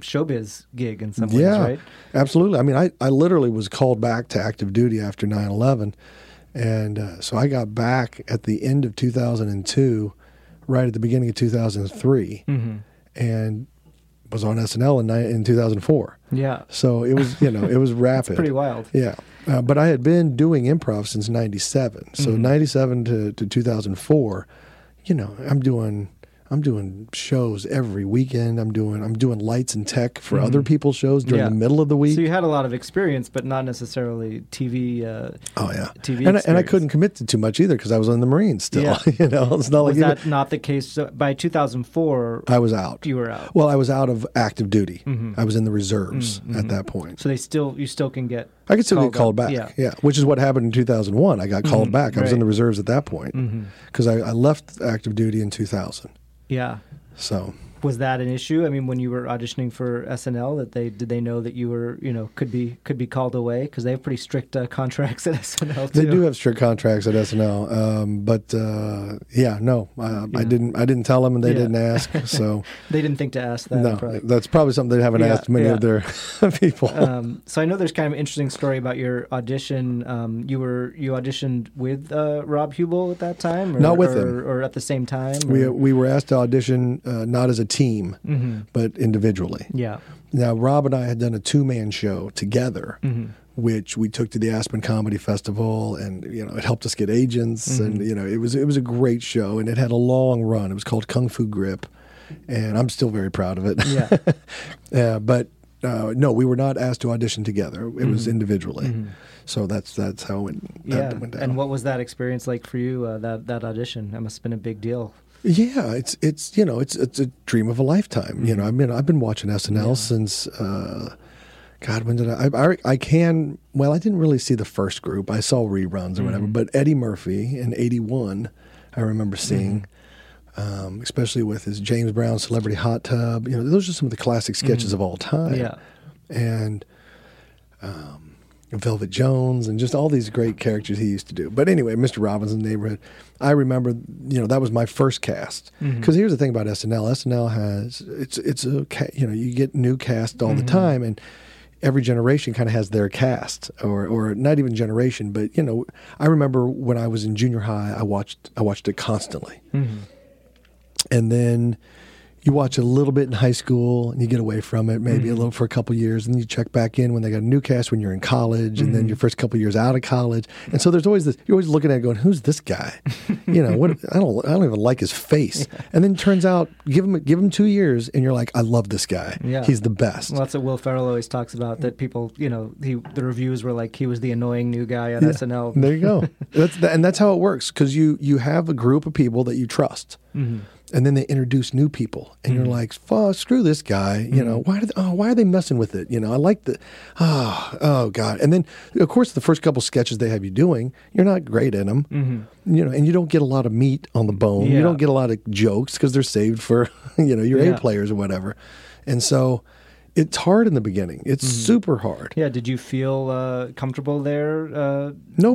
S3: showbiz gig in some ways,
S4: yeah,
S3: right?
S4: absolutely. I mean, I, I literally was called back to active duty after 9 11. And uh, so I got back at the end of 2002, right at the beginning of 2003,
S3: Mm-hmm.
S4: and was on SNL in, in 2004.
S3: Yeah.
S4: So it was, you know, it was rapid.
S3: Pretty wild.
S4: Yeah. Uh, but I had been doing improv since 97. So
S3: Mm-hmm.
S4: 97 to, to 2004, you know, I'm doing I'm doing shows every weekend. I'm doing I'm doing lights and tech for other people's shows during
S3: Mm-hmm. Yeah.
S4: the middle of the week.
S3: So you had a lot of experience, but not necessarily TV. Uh,
S4: oh yeah.
S3: TV
S4: and I, and I couldn't commit to too much either because I was in the Marines still.
S3: Yeah.
S4: you know, it's not like
S3: was
S4: even-
S3: that not the case? So by 2004,
S4: I was out.
S3: you were out.
S4: Well, I was out of active duty.
S3: Mm-hmm.
S4: I was in the reserves at that point.
S3: so they still, you still can get.
S4: I could still get
S3: called
S4: called
S3: up.
S4: back.
S3: Yeah.
S4: Yeah. which is what happened in 2001. I got called back. I was in the reserves at that point because I, I left active duty in 2000.
S3: Yeah.
S4: So
S3: Was that an issue? I mean, when you were auditioning for SNL, that they did they know that you were, you know, could be could be called away because they have pretty strict uh, contracts at SNL. Too.
S4: they do have strict contracts at SNL, um, but uh, yeah, no, uh, I
S3: Yeah.
S4: didn't. I didn't tell them, and they
S3: Yeah.
S4: didn't ask. So
S3: They didn't think to ask that.
S4: no,
S3: probably.
S4: that's probably something they haven't
S3: Yeah,
S4: asked many of their people.
S3: um, so I know there's kind of an interesting story about your audition. Um, you were you auditioned with uh, Rob Huebel at that time, or,
S4: Not with
S3: or,
S4: him.
S3: or at the same time.
S4: we
S3: or-
S4: we were asked to audition uh, not as a team,
S3: Mm-hmm.
S4: but individually.
S3: yeah,
S4: Now, Rob and I had done a two man show together which we took to the Aspen Comedy Festival, and you know it helped us get agents, and you know it was it was a great show, and it had a long run. It was called Kung Fu Grip, and I'm still very proud of it.
S3: Yeah.
S4: Yeah, but uh, no, we were not asked to audition together. It was individually. So that's that's how it went,
S3: Yeah.
S4: went down.
S3: And what was that experience like for you? Uh, that that audition? That must have been a big deal.
S4: Yeah, it's it's you know it's it's a dream of a lifetime. You know,
S3: Mm-hmm.
S4: I mean, I've been watching SNL since. Uh, God, when did I, I? I can. Well, I didn't really see the first group. I saw reruns or whatever.
S3: Mm-hmm.
S4: But Eddie Murphy in '81, I remember seeing,
S3: Mm-hmm.
S4: um, especially with his James Brown Celebrity Hot Tub. You know, those are some of the classic sketches of all time.
S3: Mm-hmm. Yeah.
S4: and um, Velvet Jones and just all these great characters he used to do. But anyway, Mr. Robinson's Neighborhood. I remember, you know, that was my first cast. Mm-hmm. Because here's the thing about SNL: SNL has it's it's a you know you get new cast all the mm-hmm. time and. Every generation kind of has their cast, or or not even generation, but you know, I remember when I was in junior high, I watched I watched it constantly, mm-hmm. and then you watch a little bit in high school and you get away from it maybe a little for a couple years and you check back in when they got a new cast when you're in college and then your first couple years out of college and so there's always this you're always looking at it going who's this guy you know what I don't I don't even like his face and then it turns out give him give him 2 years and you're like I love this guy
S3: Yeah.
S4: he's the best
S3: Well, that's what Will Ferrell always talks about. That people, you know, he the reviews were like he was the annoying new guy on SNL.
S4: There you go. that's the, and that's how it works because you you have a group of people that you trust,
S3: Mm-hmm.
S4: And then they introduce new people, and you're like, "Fuck, screw this guy." You know
S3: Mm-hmm.
S4: why? Did, oh, why are they messing with it? You know, I like the, oh, oh god. And then of course the first couple sketches they have you doing, you're not great in them. You know, and you don't get a lot of meat on the bone. You
S3: Mm-hmm.
S4: Don't get a lot of jokes because they're saved for you know your
S3: Yeah.
S4: A players or whatever, and so. It's hard in the beginning. It's
S3: Mm-hmm.
S4: super hard.
S3: Yeah. Did you feel uh, comfortable there? Uh,
S4: No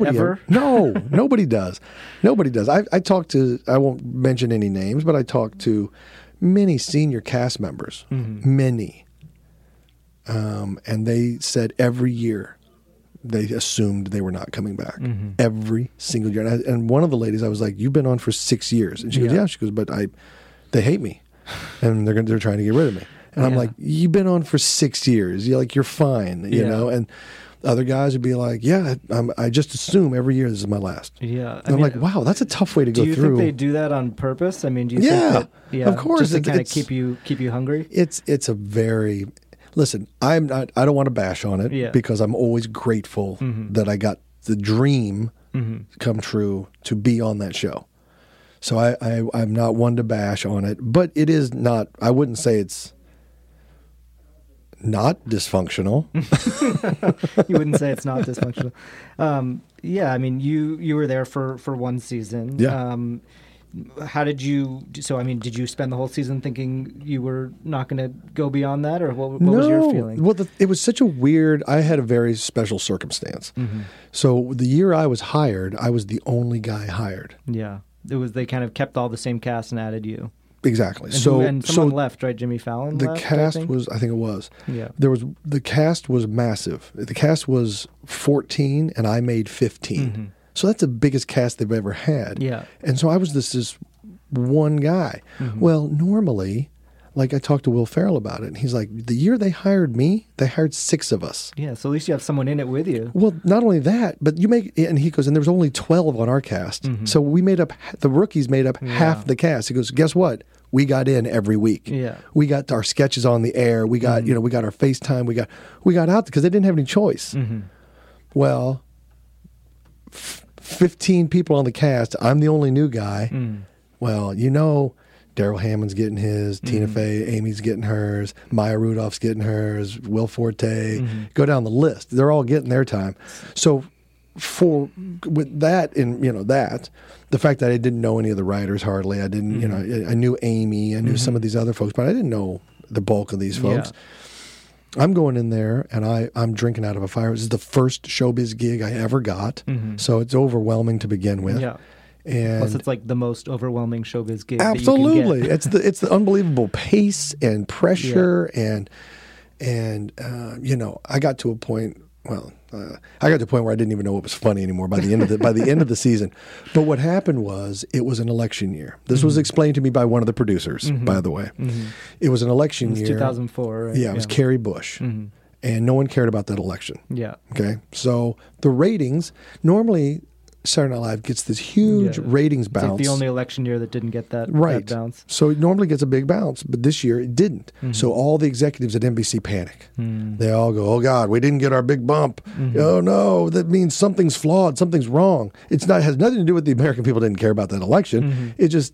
S4: Nobody
S3: Ever?
S4: ever- No, nobody does. Nobody does. I, I talked to, I won't mention any names, but I talked to many senior cast members,
S3: Mm-hmm.
S4: many. Um, and they said every year they assumed they were not coming back.
S3: Mm-hmm.
S4: Every single year. And, I, and one of the ladies, I was like, You've been on for six years. And she goes,
S3: Yeah.
S4: Yeah. She goes, But I, they hate me and they're, gonna- they're trying to get rid of me. And I'm like, You've been on for six years. You're like, You're fine, you
S3: Yeah.
S4: know? And, other guys would be like, "Yeah, I'm, I just assume every year this is my last."
S3: yeah.
S4: And I'm like, "Wow, that's a tough way to go through." It.
S3: Do you
S4: through."
S3: think they do that on purpose? I mean, do you
S4: Yeah,
S3: think that, yeah,
S4: of course,
S3: just to
S4: it's-
S3: kind of keep you keep you hungry?
S4: it's it's a very listen. I'm not. I don't want to bash on it
S3: Yeah. Mm-hmm.
S4: because I'm always grateful that I got the dream come true to be on that show. So I, I I'm not one to bash on it, but it is not. I wouldn't say it's not dysfunctional.
S3: you wouldn't say it's not dysfunctional. Um, yeah, I mean, you you were there for for one season.
S4: Yeah.
S3: Um, how did you? So, I mean, did you spend the whole season thinking you were not going to go beyond that, or what, what was your feeling?
S4: Well, the, it was such a weird. I had a very special circumstance. So the year I was hired, I was the only guy hired.
S3: yeah, it was. They kind of kept all the same cast and added you.
S4: Exactly.
S3: And
S4: so
S3: who, and
S4: so
S3: left, right? Jimmy Fallon.
S4: the
S3: left, I
S4: cast
S3: think?
S4: was, I think it was.
S3: Yeah.
S4: There was the cast was massive. The cast was fourteen, and I made 15 So that's the biggest cast they've ever had.
S3: Mm-hmm. Yeah.
S4: And so I was this this one guy.
S3: Mm-hmm.
S4: Well, normally. Like I talked to Will Ferrell about it, and he's like, "The year they hired me, they hired six of us."
S3: Yeah, so at least you have someone in it with you.
S4: Well, not only that, but you make and he goes, and there was only twelve on our cast, mm-hmm. so we made up the rookies made up half the cast. He goes, guess what? We got in every week.
S3: Yeah.
S4: we got our sketches on the air. We got mm-hmm. you know we got our FaceTime. We got we got out because they didn't have any choice. Mm-hmm. Well, f- fifteen people on the cast. I'm the only new guy. Mm. Well, you know. Darrell Hammond's getting his, Tina mm-hmm. Fey, Amy's getting hers, Maya Rudolph's getting hers, Will Forte. Mm-hmm. Go down the list. They're all getting their time. So for with that and you know that the fact that I didn't know any of the writers hardly, I didn't you know mm-hmm. I I knew Amy, I knew some of these other folks, but I didn't know the bulk of these folks. I'm going in there and I, I'm drinking out of a fire. This is the first showbiz gig I ever got. So it's overwhelming to begin with.
S3: Yeah.
S4: And
S3: Plus, it's like the most overwhelming showbiz gig. that you can
S4: absolutely. it's the it's the unbelievable pace and pressure and and uh, you know, I got to a point well, uh, I got to a point where I didn't even know what was funny anymore by the end of the by the end of the season. But what happened was it was an election year. This
S3: Mm-hmm.
S4: was explained to me by one of the producers, by the way. It was an election
S3: It was
S4: year.
S3: 2004. Right?
S4: Yeah, it was Kerry Bush. And no one cared about that election.
S3: Yeah.
S4: Okay. So the ratings normally Saturday Night Live gets this huge
S3: Yeah.
S4: ratings bounce.
S3: like the only election year that didn't get that,
S4: right
S3: that bounce.
S4: So it normally gets a big bounce, but this year it didn't.
S3: Mm-hmm.
S4: So all the executives at NBC panic.
S3: Mm.
S4: They all go, "Oh God, we didn't get our big bump. Oh no, that means something's flawed. Something's wrong. It's not has nothing to do with the American people didn't care about that election. It just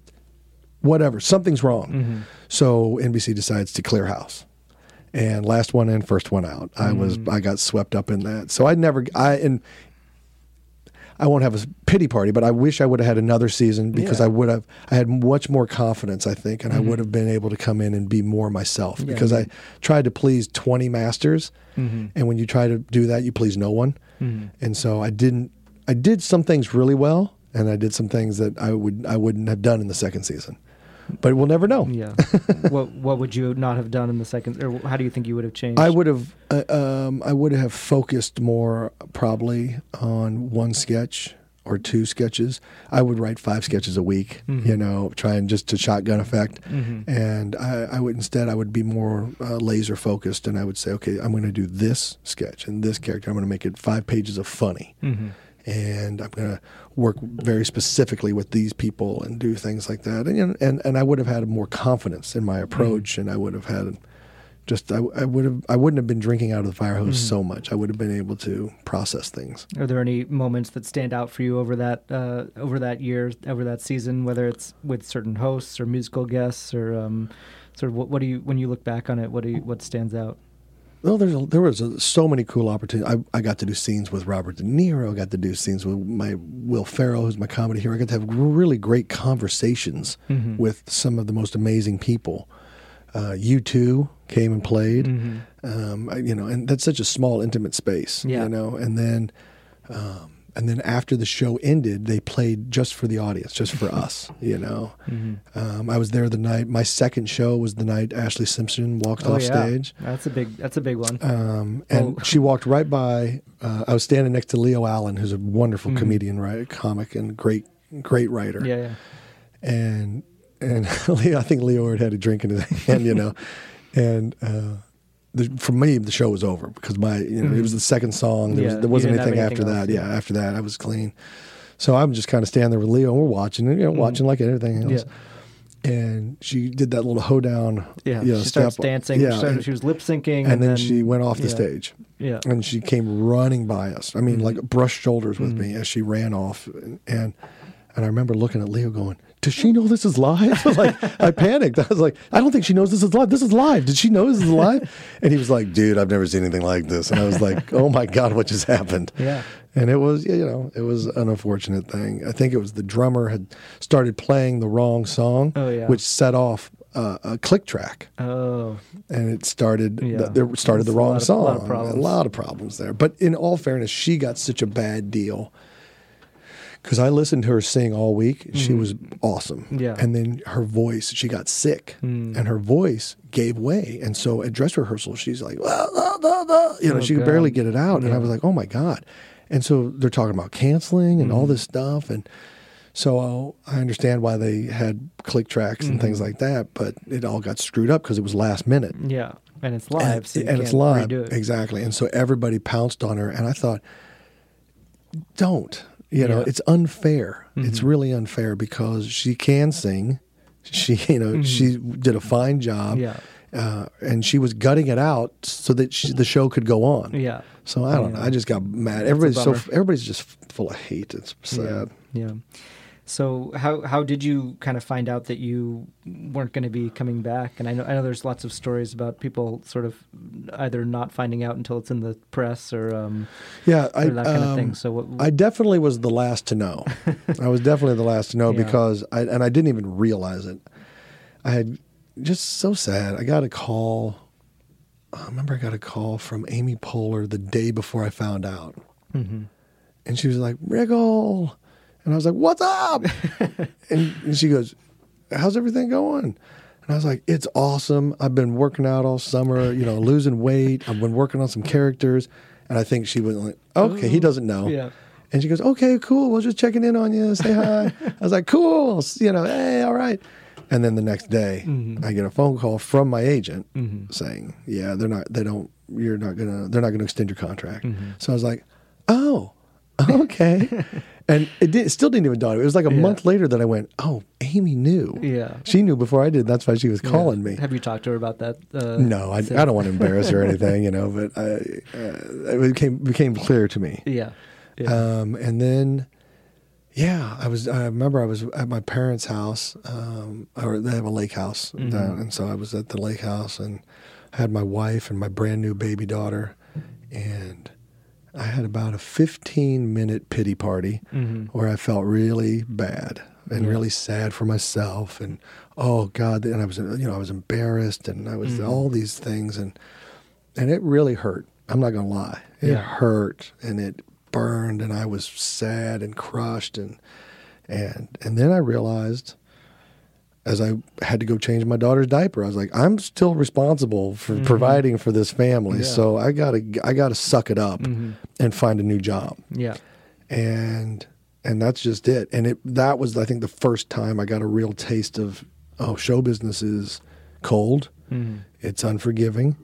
S4: whatever. Something's wrong. So NBC decides to clear house. And last one in, first one out. I was I got swept up in that. So I never I and I won't have a pity party, but I wish I would have had another season because
S3: Yeah.
S4: I would have I had much more confidence, I think, and I mm-hmm. would have been able to come in and be more myself
S3: Yeah,
S4: because I tried to please 20 masters mm-hmm. and when you try to do that, you please no one. Mm-hmm. And so I didn't I did some things really well and I did some things that I would I wouldn't have done in the second season. But we'll never know.
S3: Yeah. what What would you not have done in the second, or how do you think you would have changed?
S4: I would have, uh, um, I would have focused more probably on one sketch or two sketches. I would write five sketches a week, you know, trying just to shotgun effect. And I, I would instead, I would be more uh, laser focused, and I would say, okay, I'm going to do this sketch and this character. I'm going to make it five pages of funny. And I'm going to work very specifically with these people and do things like that. And and and I would have had more confidence in my approach, and I would have had just I, I would have I wouldn't have been drinking out of the fire hose so much. I would have been able to process things.
S3: Are there any moments that stand out for you over that uh, over that year, over that season, whether it's with certain hosts or musical guests, or um, sort of what, what do you when you look back on it? What do you, what stands out?
S4: Well, there's a, there was a, so many cool opportunities. I, I got to do scenes with Robert De Niro. I got to do scenes with my Will Ferrell, who's my comedy hero. I got to have really great conversations with some of the most amazing people. Uh, U2 came and played, um, I- you know, and that's such a small, intimate space,
S3: Yeah.
S4: you know. And then, um, and then after the show ended, they played just for the audience, just for us, you know. Um, I was there the night. My second show was the night Ashlee Simpson walked off stage.
S3: that's a big that's a big one.
S4: Um, and
S3: Oh.
S4: she walked right by. Uh, I was standing next to Leo Allen, who's a wonderful
S3: Mm-hmm.
S4: comedian, right, comic, and great, great writer.
S3: yeah, yeah.
S4: And and Leo, I think Leo had had a drink in his hand, you know, and. Uh, the, for me, the show was over because my, you know, it was hmm. the second song. There.
S3: Yeah,
S4: was, there wasn't
S3: you
S4: anything after
S3: anything
S4: that. Yeah, after that, I was clean. So I'm just kind of standing there with Leo, and we're watching, and, you know, hmm. watching like everything else.
S3: Yeah.
S4: And she did that little hoedown.
S3: Yeah,
S4: you know,
S3: she starts dancing.
S4: Yeah,
S3: she, started-
S4: and-
S3: she was lip syncing,
S4: and, then, she went off the
S3: yeah.
S4: stage.
S3: Yeah.
S4: And she came running by us. I mean, hmm. like
S3: Mm-hmm.
S4: brushed shoulders with me as she ran off. And, and and I remember looking at Leo going, Does she know this is live? like I panicked. I was like, I don't think she knows this is live. This is live. Did she know this is live? and he was like, Dude, I've never seen anything like this. And I was like, Oh my God, what just happened?
S3: Yeah.
S4: And it was, you know, it was an unfortunate thing. I think it was the drummer had started playing the wrong song,
S3: Oh, yeah.
S4: which set off uh, a click track
S3: Oh,
S4: and it started
S3: Yeah.
S4: th- there started the
S3: It's a
S4: wrong
S3: lot of-
S4: song.
S3: lot.
S4: A lot of problems there. But in all fairness, she got such a bad deal because I listened to her sing all week. She was awesome.
S3: Mm-hmm. Yeah. Mm.
S4: And then her voice, she got sick, and her voice gave way. And so at dress rehearsal, she's like, "Ah, ah, ah, ah," you know,
S3: Oh,
S4: she could
S3: God.
S4: barely get it out. And I was like, oh my god. And so they're talking about canceling and
S3: Mm-hmm.
S4: all this stuff and. So I understand why they had click tracks and
S3: Mm-hmm.
S4: things like that, but it all got screwed up because it was last minute
S3: yeah. And it's live,
S4: and,
S3: so
S4: and it's live
S3: it.
S4: exactly and so everybody pounced on her and i thought don't you know
S3: Yeah. Mm-hmm.
S4: it's unfair it's really unfair because she can sing she you know she did a fine job
S3: Mm-hmm. Yeah.
S4: uh, and she was gutting it out so that she, the show could go on
S3: Yeah.
S4: so i don't
S3: Yeah.
S4: know i just got mad everybody's so everybody's just full of hate it's sad
S3: Yeah. So how how did you kind of find out that you weren't going to be coming back? And I know I know there's lots of stories about people sort of either not finding out until it's in the press or um,
S4: Yeah, I,
S3: or that kind of thing.
S4: um,
S3: So what,
S4: I definitely was the last to know. I was definitely the last to know
S3: Yeah.
S4: because I and I didn't even realize it. I had just so sad. I got a call. I remember I got a call from Amy Poehler the day before I found out,
S3: Mm-hmm.
S4: and she was like, "Riggle," and I was like, "What's up?" and, and she goes, "How's everything going?" And I was like, "It's awesome. I've been working out all summer. You know, losing weight. I've been working on some characters." And I think she was like, "Okay, he doesn't know."
S3: Yeah.
S4: And she goes, "Okay, cool. We're just checking in on you. Say hi." I was like, "Cool. You know, hey, all right." And then the next day, mm-hmm. I get a phone call from my agent mm-hmm. saying, "Yeah, they're not. They don't. You're not gonna. They're not gonna extend your contract." Mm-hmm. So I was like, "Oh, okay." And it, did, it still didn't even dawn. It was like a
S3: Yeah.
S4: month later that I went, "Oh, Amy knew.
S3: Yeah.
S4: she knew before I did. That's why she was calling me."
S3: have you talked to her about that? Uh,
S4: No, I, I don't want to embarrass her or anything, you know. But I, uh, it became became clear to me.
S3: Yeah. Yeah.
S4: Um, and then, yeah, I was. I remember I was at my parents' house, um, or they have a lake house down, and so I was at the lake house and had my wife and my brand new baby daughter, and I had about a fifteen minute pity party mm-hmm. where I felt really bad and really sad for myself, and oh God, and I was, you know, I was embarrassed, and I was mm-hmm. all these things, and and it really hurt. I'm not gonna lie, it
S3: Yeah.
S4: hurt and it burned, and I was sad and crushed, and and and then I realized, as I had to go change my daughter's diaper, I was like, I'm still responsible for providing for this family,
S3: Mm-hmm. Yeah. Mm-hmm.
S4: so I gotta I gotta suck it up and find a new job,
S3: yeah.
S4: and and that's just it. And it that was I think the first time I got a real taste of oh, show business is cold,
S3: Mm-hmm.
S4: it's unforgiving,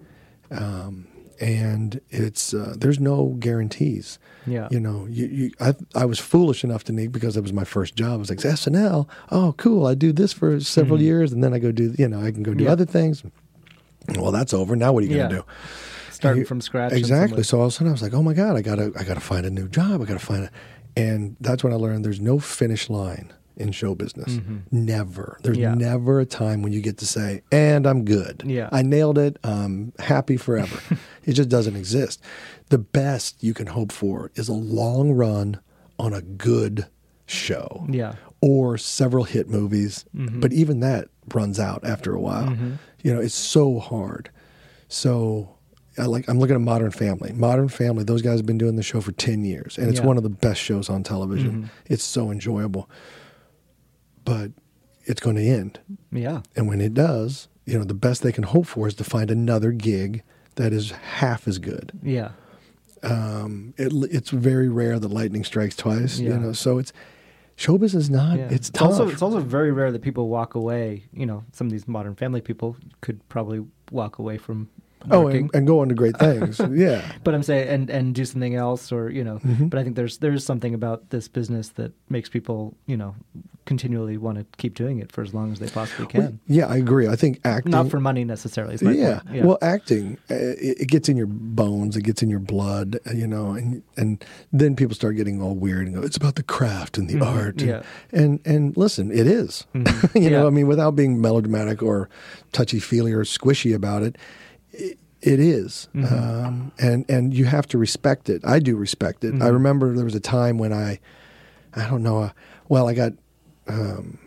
S4: um, and it's uh, there's no guarantees.
S3: Yeah.
S4: You know, you, you I I was foolish enough to need because it was my first job. I was like SNL. Oh, cool. I do this for several years, and then I go do you know I can go do
S3: Mm-hmm. Yeah.
S4: other things. Well, that's over. Now what are you
S3: Yeah.
S4: going to do?
S3: Starting
S4: You-
S3: from scratch.
S4: Exactly. So all of a sudden I was like, oh my God, I gotta I gotta find a new job. I gotta find it. And that's when I learned there's no finish line in show business. Mm-hmm. Never. There's
S3: Mm-hmm. Yeah.
S4: never a time when you get to say, and I'm good.
S3: Yeah.
S4: I nailed it. I'm happy forever. it just doesn't exist. The best you can hope for is a long run on a good show
S3: Yeah.
S4: or several hit movies. Mm-hmm. But even that runs out after a while. Mm-hmm. You know, it's so hard. So, I like I'm looking at Modern Family. Modern Family, those guys have been doing the show for 10 years and it's
S3: Yeah.
S4: one of the best shows on television. It's so enjoyable. But it's going to end.
S3: Yeah.
S4: And when it does, you know, the best they can hope for is to find another gig that is half as good.
S3: Yeah.
S4: Um, it, it's very rare that lightning strikes twice,
S3: Yeah.
S4: you know. So it's show business is not
S3: Yeah.
S4: it's tough.
S3: also it's also very rare that people walk away. You know, some of these modern family people could probably walk away from
S4: Oh, and, and go on to great things. yeah.
S3: but I'm saying and and do something else or you know.
S4: Mm-hmm.
S3: But I think there's there's something about this business that makes people you know continually want to keep doing it for as long as they possibly can.
S4: Yeah, I agree. I think acting.
S3: Not for money necessarily. Is my
S4: yeah.
S3: point.
S4: Well, acting, uh, it, it gets in your bones. It gets in your blood. uh, You know, and and then people start getting all weird and go, "It's about the craft and the art." And,
S3: yeah.
S4: And and listen, it is. you know,
S3: Mm-hmm. Yeah.
S4: I mean, without being melodramatic or touchy feely or squishy about it. It it is.
S3: Mm-hmm.
S4: um, and and you have to respect it. I do respect it. I
S3: Mm-hmm.
S4: remember there was a time when I, I don't know. Uh, well, I got um,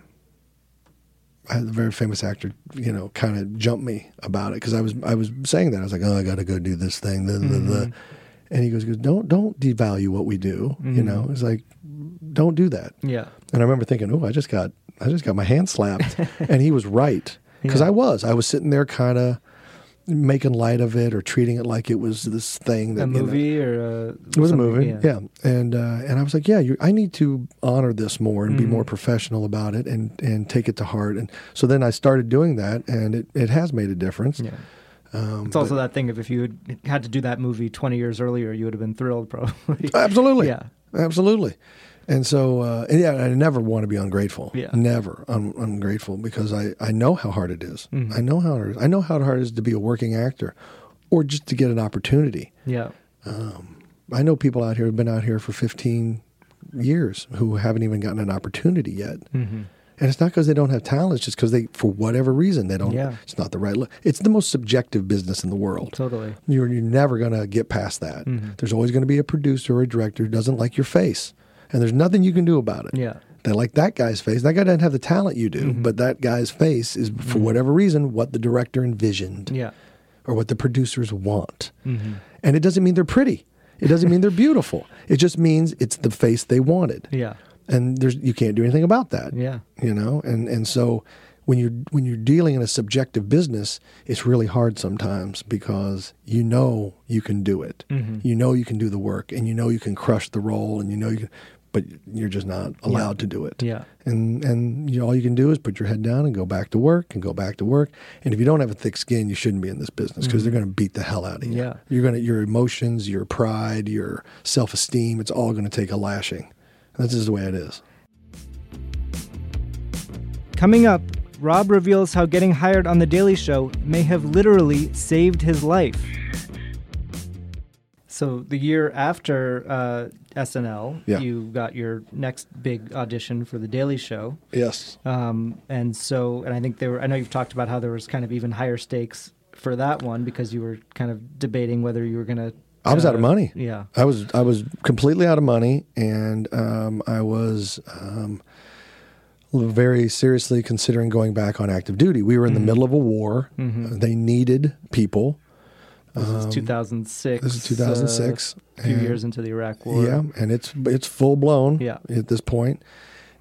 S4: I had a very famous actor, you know, kind of jumped me about it because I was I was saying that I was like, oh, I got to go do this thing, blah, blah, blah. and he goes, goes, don't don't devalue what we do, you know. It's like, don't do that.
S3: Yeah.
S4: And I remember thinking, oh, I just got I just got my hand slapped, and he was right because
S3: Yeah.
S4: I was I was sitting there kind of making light of it or treating it like it was this thing that
S3: A
S4: you know-
S3: movie or a,
S4: it was a movie, yeah. And uh, and I was like, yeah, you, I need to honor this more and be more professional about it and and take it to heart. And so then I started doing that, and it, it has made a difference.
S3: Yeah.
S4: Um,
S3: It's also that thing of if you had had to do that movie 20 years earlier, you would have been thrilled, probably.
S4: absolutely,
S3: Yeah.
S4: absolutely. And so, uh, and yeah, I never want to be ungrateful.
S3: Yeah.
S4: Never un- ungrateful because I, I know how hard it is.
S3: Mm-hmm.
S4: I know how hard it is. I know how hard it is to be a working actor or just to get an opportunity.
S3: yeah.
S4: I know people out here who've been out here for 15, years who haven't even gotten an opportunity yet.
S3: Mm-hmm.
S4: And it's not because they don't have talent; it's just because they, for whatever reason, they don't.
S3: Yeah.
S4: It's not the right look. It's the most subjective business in the world.
S3: Totally.
S4: You're, you're never going to get past that.
S3: Mm-hmm.
S4: There's always going to be a producer or a director who doesn't like your face, and there's nothing you can do about it.
S3: Yeah.
S4: They like that guy's face. That guy doesn't have the talent you do,
S3: Mm-hmm.
S4: but that guy's face is, for mm-hmm. whatever reason, what the director envisioned
S3: Yeah.
S4: or what the producers want. Mm-hmm. And it doesn't mean they're pretty. It doesn't mean they're beautiful. It just means it's the face they wanted.
S3: Yeah.
S4: And there's you can't do anything about that.
S3: Yeah.
S4: You know, and and so when you're when you're dealing in a subjective business, it's really hard sometimes because you know you can do it. Mm-hmm. You know you can do the work and you know you can crush the role and you know you can but you're just not allowed to do it.
S3: Yeah.
S4: And and you know, all you can do is put your head down and go back to work and go back to work. And if you don't have a thick skin, you shouldn't be in this business because they're mm-hmm. going to beat the hell out of you.
S3: Yeah.
S4: You're going to your emotions, your pride, your self-esteem, it's all going to take a lashing. And that's just the way it is.
S3: Coming up, Rob reveals how getting hired on The Daily Show may have literally saved his life. So, the year after uh, SNL,
S4: Yeah.
S3: you got your next big audition for The Daily Show.
S4: Yes.
S3: Um, and so, and I think there were, I know you've talked about how there was kind of even higher stakes for that one because you were kind of debating whether you were going to.
S4: I was out of money.
S3: Yeah.
S4: I was I was completely out of money, and um, I was um, very seriously considering going back on active duty. We were in the middle of a war. Uh, they needed people.
S3: This is 2006.
S4: Um, this is 2006,
S3: uh, a few years into the Iraq War.
S4: Yeah, and it's it's full blown.
S3: Yeah.
S4: at this point.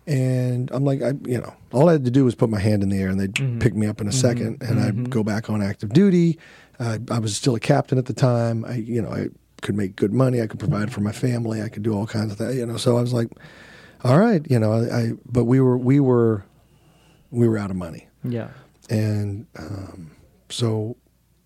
S4: And I'm like, I, you know, all I had to do was put my hand in the air, and they'd
S3: Mm-hmm.
S4: pick me up in a 2nd and I'd go back on active duty. Uh, I was still a captain at the time. I, you know, I could make good money. I could provide for my family. I could do all kinds of things. You know, so I was like, all right, you know, I. I but we were we were we were out of money,
S3: Yeah.
S4: and um, so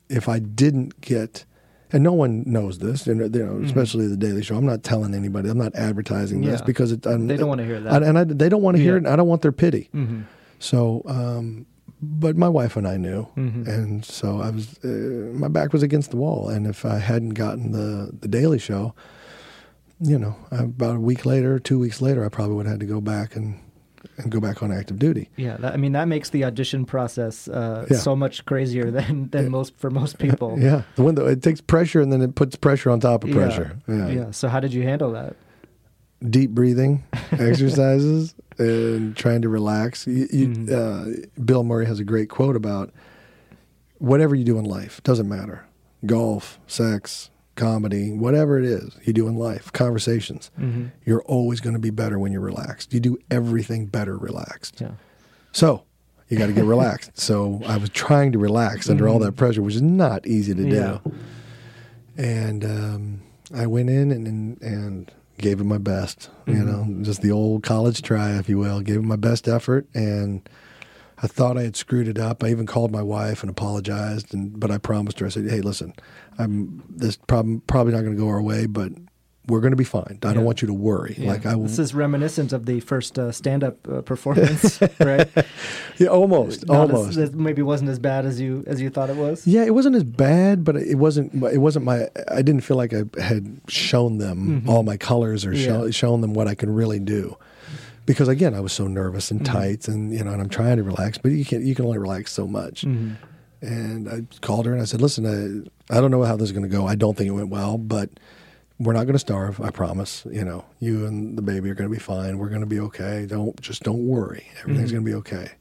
S4: if I didn't get, and no one knows this, and you know, especially the Daily Show. I'm not telling anybody. I'm not advertising this because it,
S3: They don't wanna hear that.
S4: I- and I, they don't want to hear it. And I don't want their pity.
S3: Mm-hmm.
S4: So, um, but my wife and I knew,
S3: Mm-hmm.
S4: and so I was, uh, my back was against the wall. And if I hadn't gotten the the Daily Show, you know, about a week later, two weeks later, I probably would have had to go back and and go back on active duty.
S3: Yeah, that, I mean that makes the audition process uh,
S4: Yeah.
S3: so much crazier than than most for most people.
S4: Yeah, the window it takes pressure and then it puts pressure on top of
S3: Yeah.
S4: pressure. Yeah,
S3: yeah. So how did you handle that?
S4: deep breathing exercises and trying to relax. You, you,
S3: Mm-hmm.
S4: uh, Bill Murray has a great quote about whatever you do in life doesn't matter. Golf, sex, comedy, whatever it is you do in life, conversations.
S3: Mm-hmm.
S4: You're always going to be better when you're relaxed. You do everything better relaxed.
S3: Yeah.
S4: So you got to get relaxed. So I was trying to relax under all that pressure, which is not easy to do.
S3: Mm-hmm. Yeah.
S4: And um, I went in and, and and gave it my best. You
S3: Mm-hmm.
S4: know, just the old college try, if you will. Gave it my best effort, and I thought I had screwed it up. I even called my wife and apologized, and but I promised her. I said, "Hey, listen, I'm this problem probably not going to go our way, but we're going to be fine. I
S3: Yeah.
S4: don't want you to worry.
S3: Yeah.
S4: Like I will."
S3: This is reminiscent of the first uh, stand-up uh, performance, right?
S4: yeah, almost,
S3: Not as-
S4: almost.
S3: that maybe wasn't as bad as you as you thought it was.
S4: Yeah, it wasn't as bad, but it wasn't. It wasn't my. I didn't feel like I had shown them all my colors or show,
S3: Mm-hmm.
S4: Shown them what I can really do. Because again, I was so nervous and
S3: Mm-hmm.
S4: tight, and you know, and I'm trying to relax, but you can you can only relax so much.
S3: Mm-hmm.
S4: And I called her and I said, "Listen, I, I don't know how this is going to go. I don't think it went well, but we're not going to starve. I promise. You know, you and the baby are going to be fine. We're going to be okay. Don't just don't worry. Everything's
S3: Mm-hmm.
S4: going to be okay."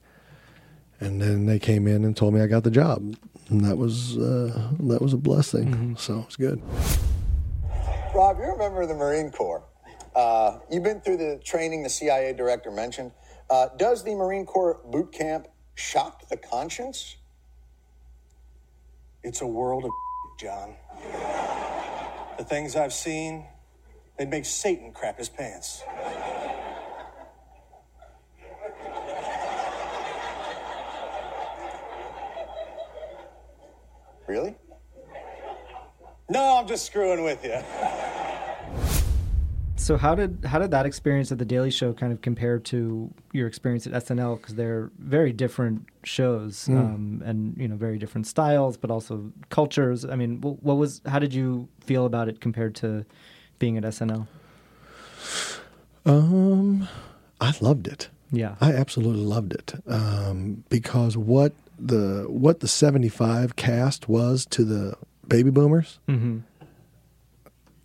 S4: And then they came in and told me I got the job, and that was uh, that was a blessing.
S3: Mm-hmm.
S4: So it's good.
S7: Rob, you're a member of the Marine Corps. Uh, you've been through the training the CIA director mentioned. Uh, does the Marine Corps boot camp shock the conscience?
S1: It's a world of Jon. The things I've seen, they'd make Satan crap his pants.
S7: Really?
S1: No, I'm just screwing with you.
S3: So how did how did that experience at the Daily Show kind of compare to your experience at SNL? Because they're very different shows,
S4: Hmm.
S3: um, and you know very different styles, but also cultures. I mean, what was how did you feel about it compared to being at SNL?
S4: Um, I loved it.
S3: Yeah.
S4: I absolutely loved it um, because what the what the '75 cast was to the baby boomers,
S3: Mm-hmm.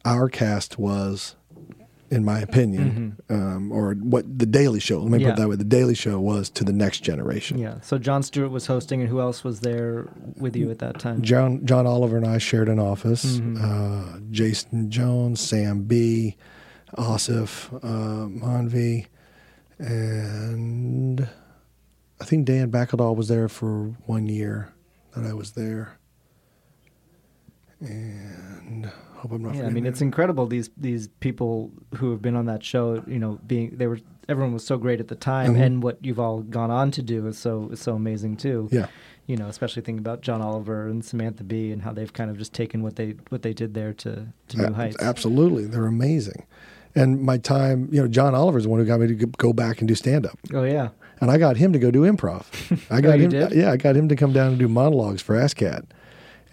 S4: our cast was, in my opinion, um, or what the Daily Show. Let me put
S3: Mm-hmm.
S4: It that way: the Daily Show was to the next generation.
S3: Yeah. So Jon Stewart was hosting, and who else was there with you at that time?
S4: John John Oliver and I shared an office.
S3: Mm-hmm.
S4: Uh, Jason Jones, Sam Bee, Aasif uh, Mandvi, and I think Dan Bakkedahl was there for one year that I was there. And hope I'm not.
S3: Yeah, I mean it's incredible these these people who have been on that show. You know, being they were everyone was so great at the time,
S4: Mhm.
S3: and what you've all gone on to do is so is so amazing too.
S4: Yeah.
S3: You know, especially thinking about John Oliver and Samantha Bee and how they've kind of just taken what they what they did there to to new
S4: A-
S3: heights.
S4: Absolutely, they're amazing. And my time, you know, John Oliver's the one who got me to go back and do stand up.
S3: Oh yeah.
S4: and I got him to go do improv. I got
S3: Oh,
S4: him,
S3: did?
S4: yeah, I got him to come down and do monologues for ASSSSCAT.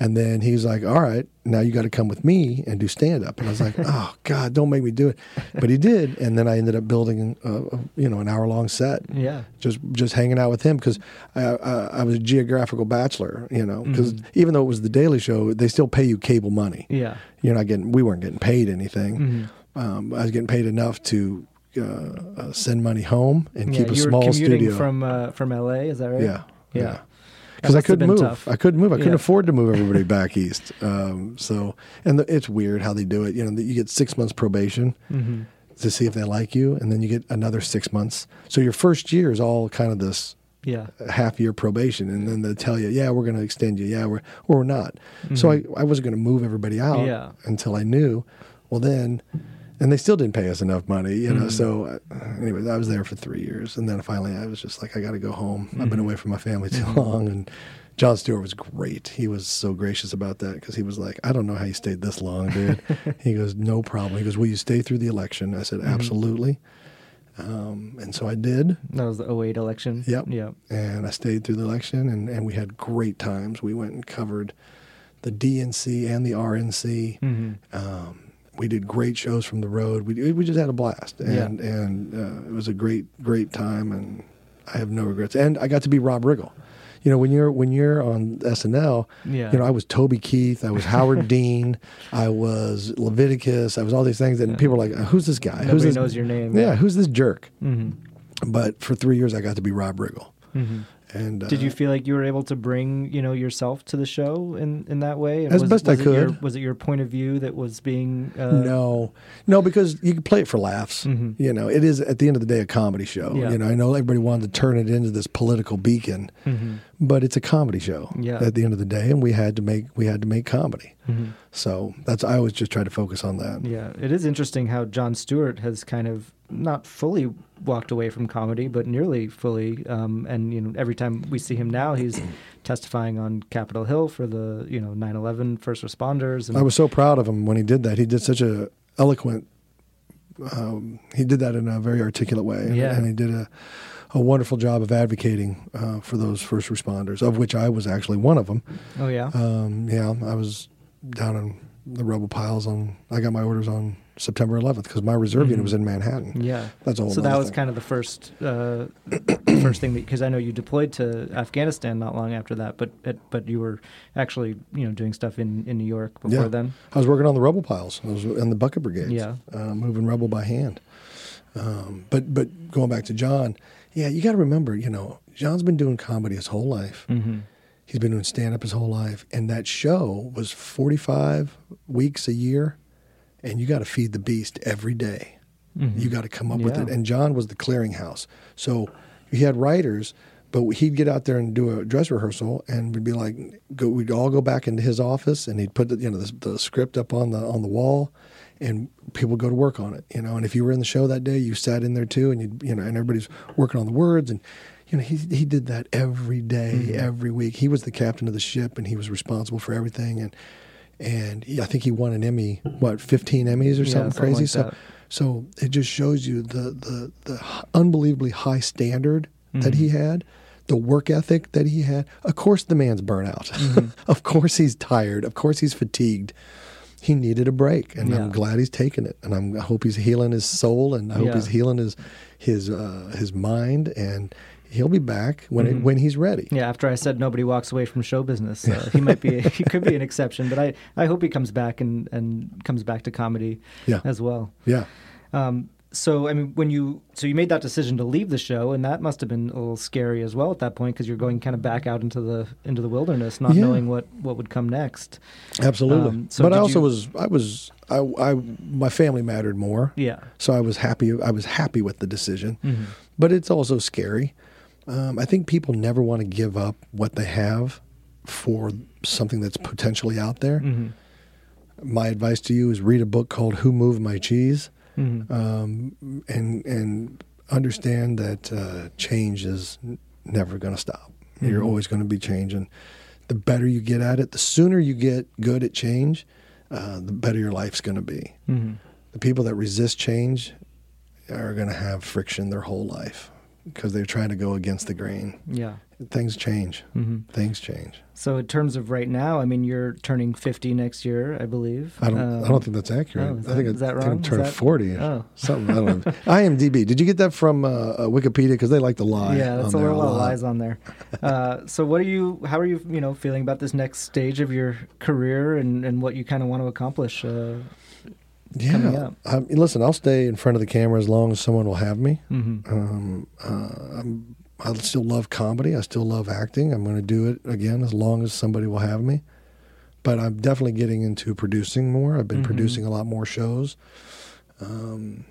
S4: And then he's like, "All right, now you got to come with me and do stand up." And I was like, "Oh God, don't make me do it." But he did, and then I ended up building, a, a, you know, an hour long set.
S3: Yeah.
S4: just just hanging out with him because I, I, I was a geographical bachelor, you know. Because
S3: Mm-hmm.
S4: even though it was the Daily Show, they still pay you cable money.
S3: Yeah.
S4: You're not getting. We weren't getting paid anything.
S3: Mm-hmm.
S4: Um, I was getting paid enough to uh, uh, send money home and
S3: yeah,
S4: keep a small studio.
S3: from uh, from LA, is that right?
S4: Yeah,
S3: Yeah.
S4: yeah. Because I couldn't move.
S3: tough.
S4: I couldn't move. I couldn't
S3: Yeah.
S4: afford to move everybody back east. Um, so, and the, it's weird how they do it. You know, that you get six months probation
S3: Mm-hmm.
S4: to see if they like you, and then you get another six months. So your first year is all kind of this
S3: Yeah.
S4: half year probation, and then they tell you, yeah, we're going to extend you, yeah, we're or we're not. So I, I wasn't going to move everybody out
S3: Mm-hmm. Yeah.
S4: until I knew. Well, then, and they still didn't pay us enough money, you know. So uh, anyway, I was there for three years, and then finally I was just like, I got to go home. I've
S3: Mm-hmm.
S4: been away from my family too long, and. Jon Stewart was great. He was so gracious about that because he was like, I don't know how you stayed this long, dude. he goes, No problem. He goes, Will you stay through the election? I said, Absolutely. Um, and so I did.
S3: That was the 08 election.
S4: Yep.
S3: Yep.
S4: And I stayed through the election, and, and we had great times. We went and covered the DNC and the RNC.
S3: Mm-hmm.
S4: Um, we did great shows from the road. We we just had a blast,
S3: Yeah.
S4: and and uh, it was a great great time, and I have no regrets. And I got to be Rob Riggle. You know, when you're when you're on SNL,
S3: Yeah.
S4: you know, I was Toby Keith, I was Howard Dean, I was Leviticus, I was all these things, and people were like, "Who's this guy? who's this?
S3: knows your name.
S4: Yeah, who's this jerk?"
S3: Mm-hmm.
S4: But for three years, I got to be Rob Riggle. And uh,
S3: Did you feel like you were able to bring, you know, yourself to the show in, in that way? And
S4: As
S3: was,
S4: best I
S3: was it your-
S4: could.
S3: was it your point of view that was being? Uh,
S4: No, no, because you can play it for laughs. You know, it is at the end of the day a comedy show.
S3: Mm-hmm. Yeah.
S4: You know, I know everybody wanted to turn it into this political beacon, but it's a comedy show.
S3: Mm-hmm. Yeah.
S4: At the end of the day, and we had to make we had to make comedy.
S3: Mm-hmm.
S4: So that's I always just try to focus on that.
S3: Yeah, it is interesting how Jon Stewart has kind of not fully walked away from comedy, but nearly fully. Um, and you know, every time we see him now, he's testifying on Capitol Hill for the you know 9/11 first responders. And
S4: I was so proud of him when he did that. He did such a eloquent. Um, he did that in a very articulate way, and,
S3: Yeah.
S4: and he did a, a wonderful job of advocating uh, for those first responders, of which I was actually one of them.
S3: oh yeah,
S4: Um, yeah, I was down in the rubble piles on. I got my orders on September 11th because my reserve unit was in Manhattan.
S3: Mm-hmm. yeah.
S4: that's all.
S3: So that was
S4: thing.
S3: kind of the first uh, first thing because I know you deployed to Afghanistan not long after that, but but you were actually you know doing stuff in, in New York before
S4: Yeah.
S3: then.
S4: I was working on the rubble piles. I was in the bucket brigades.
S3: Yeah.
S4: uh, moving rubble by hand. Um, but but going back to Jon, yeah, you got to remember, you know, Jon's been doing comedy his whole life.
S3: Mm-hmm.
S4: He's been doing stand up his whole life, and that show was 45 weeks a year, and you got to feed the beast every day. Mm-hmm. You got to come up with it. And Jon was the clearinghouse. So he had writers, but he'd get out there and do a dress rehearsal, and we'd be like, go, we'd all go back into his office, and he'd put the, you know the, the script up on the on the wall, and people would go to work on it. You know, and if you were in the show that day, you sat in there too, and you you know, and everybody's working on the words, and you know, he he did that every day, every week. He was the captain of the ship, and he was responsible for everything, and and I think he won an Emmy, what, 15 Emmys or
S3: Yeah,
S4: something
S3: something
S4: crazy.
S3: like
S4: so,
S3: that.
S4: so it just shows you the the the unbelievably high standard that
S3: Mm-hmm.
S4: he had, the work ethic that he had. Of course, the man's burnout.
S3: Mm-hmm.
S4: of course, he's tired. Of course, he's fatigued. he needed a break, and
S3: Yeah.
S4: I'm glad he's taken it. And I'm, I hope he's healing his soul, and I hope
S3: Yeah.
S4: he's healing his his uh, his mind, and he'll be back when
S3: Mm-hmm.
S4: it, when he's ready.
S3: Yeah, after I said nobody walks away from show business, uh, he might be he could be an exception, but I, I hope he comes back and, and comes back to comedy
S4: Yeah.
S3: as well.
S4: Yeah.
S3: Um, so I mean, when you so you made that decision to leave the show, and that must have been a little scary as well at that point because you're going kind of back out into the into the wilderness, not
S4: Yeah.
S3: knowing what what would come next.
S4: Absolutely.
S3: Um, so
S4: but I also
S3: you-
S4: was I was I, I my family mattered more.
S3: Yeah.
S4: So I was happy I was happy with the decision.
S3: Mm-hmm.
S4: But it's also scary. Um, I think people never want to give up what they have for something that's potentially out there.
S3: Mm-hmm.
S4: My advice to you is read a book called Who Moved My Cheese,
S3: Mm-hmm.
S4: um, and and understand that uh, change is n- never going to stop. You're always going to be changing. The better you get at it, the sooner you get good at change, uh, the better your life's going to be.
S3: Mm-hmm.
S4: The people that resist change are going to have friction their whole life because they're trying to go against the grain.
S3: Yeah.
S4: Things change.
S3: Mm-hmm.
S4: Things change.
S3: So in terms of right now, I mean, you're turning 50 next year, I believe.
S4: I don't.
S3: Um,
S4: I don't think that's accurate.
S3: oh, is
S4: I think
S3: that-
S4: I,
S3: is that
S4: I think
S3: wrong?
S4: I'm
S3: Is
S4: turning
S3: that-
S4: forty.
S3: Oh.
S4: something. I don't know. IMDb. Did you get that from uh, uh, Wikipedia? Because they like to lie.
S3: Yeah, that's
S4: on
S3: a
S4: there
S3: lot of
S4: lot.
S3: lies on there. Uh, so, what are you? How are you? You know, feeling about this next stage of your career and, and what you kind of want to accomplish? Uh,
S4: Yeah. I mean, listen, I'll stay in front of the camera as long as someone will have me.
S3: mhm.
S4: Um, uh, I'm, I still love comedy. I still love acting. I'm going to do it again as long as somebody will have me. But I'm definitely getting into producing more. I've been
S3: Mhm.
S4: producing a lot more shows. Um,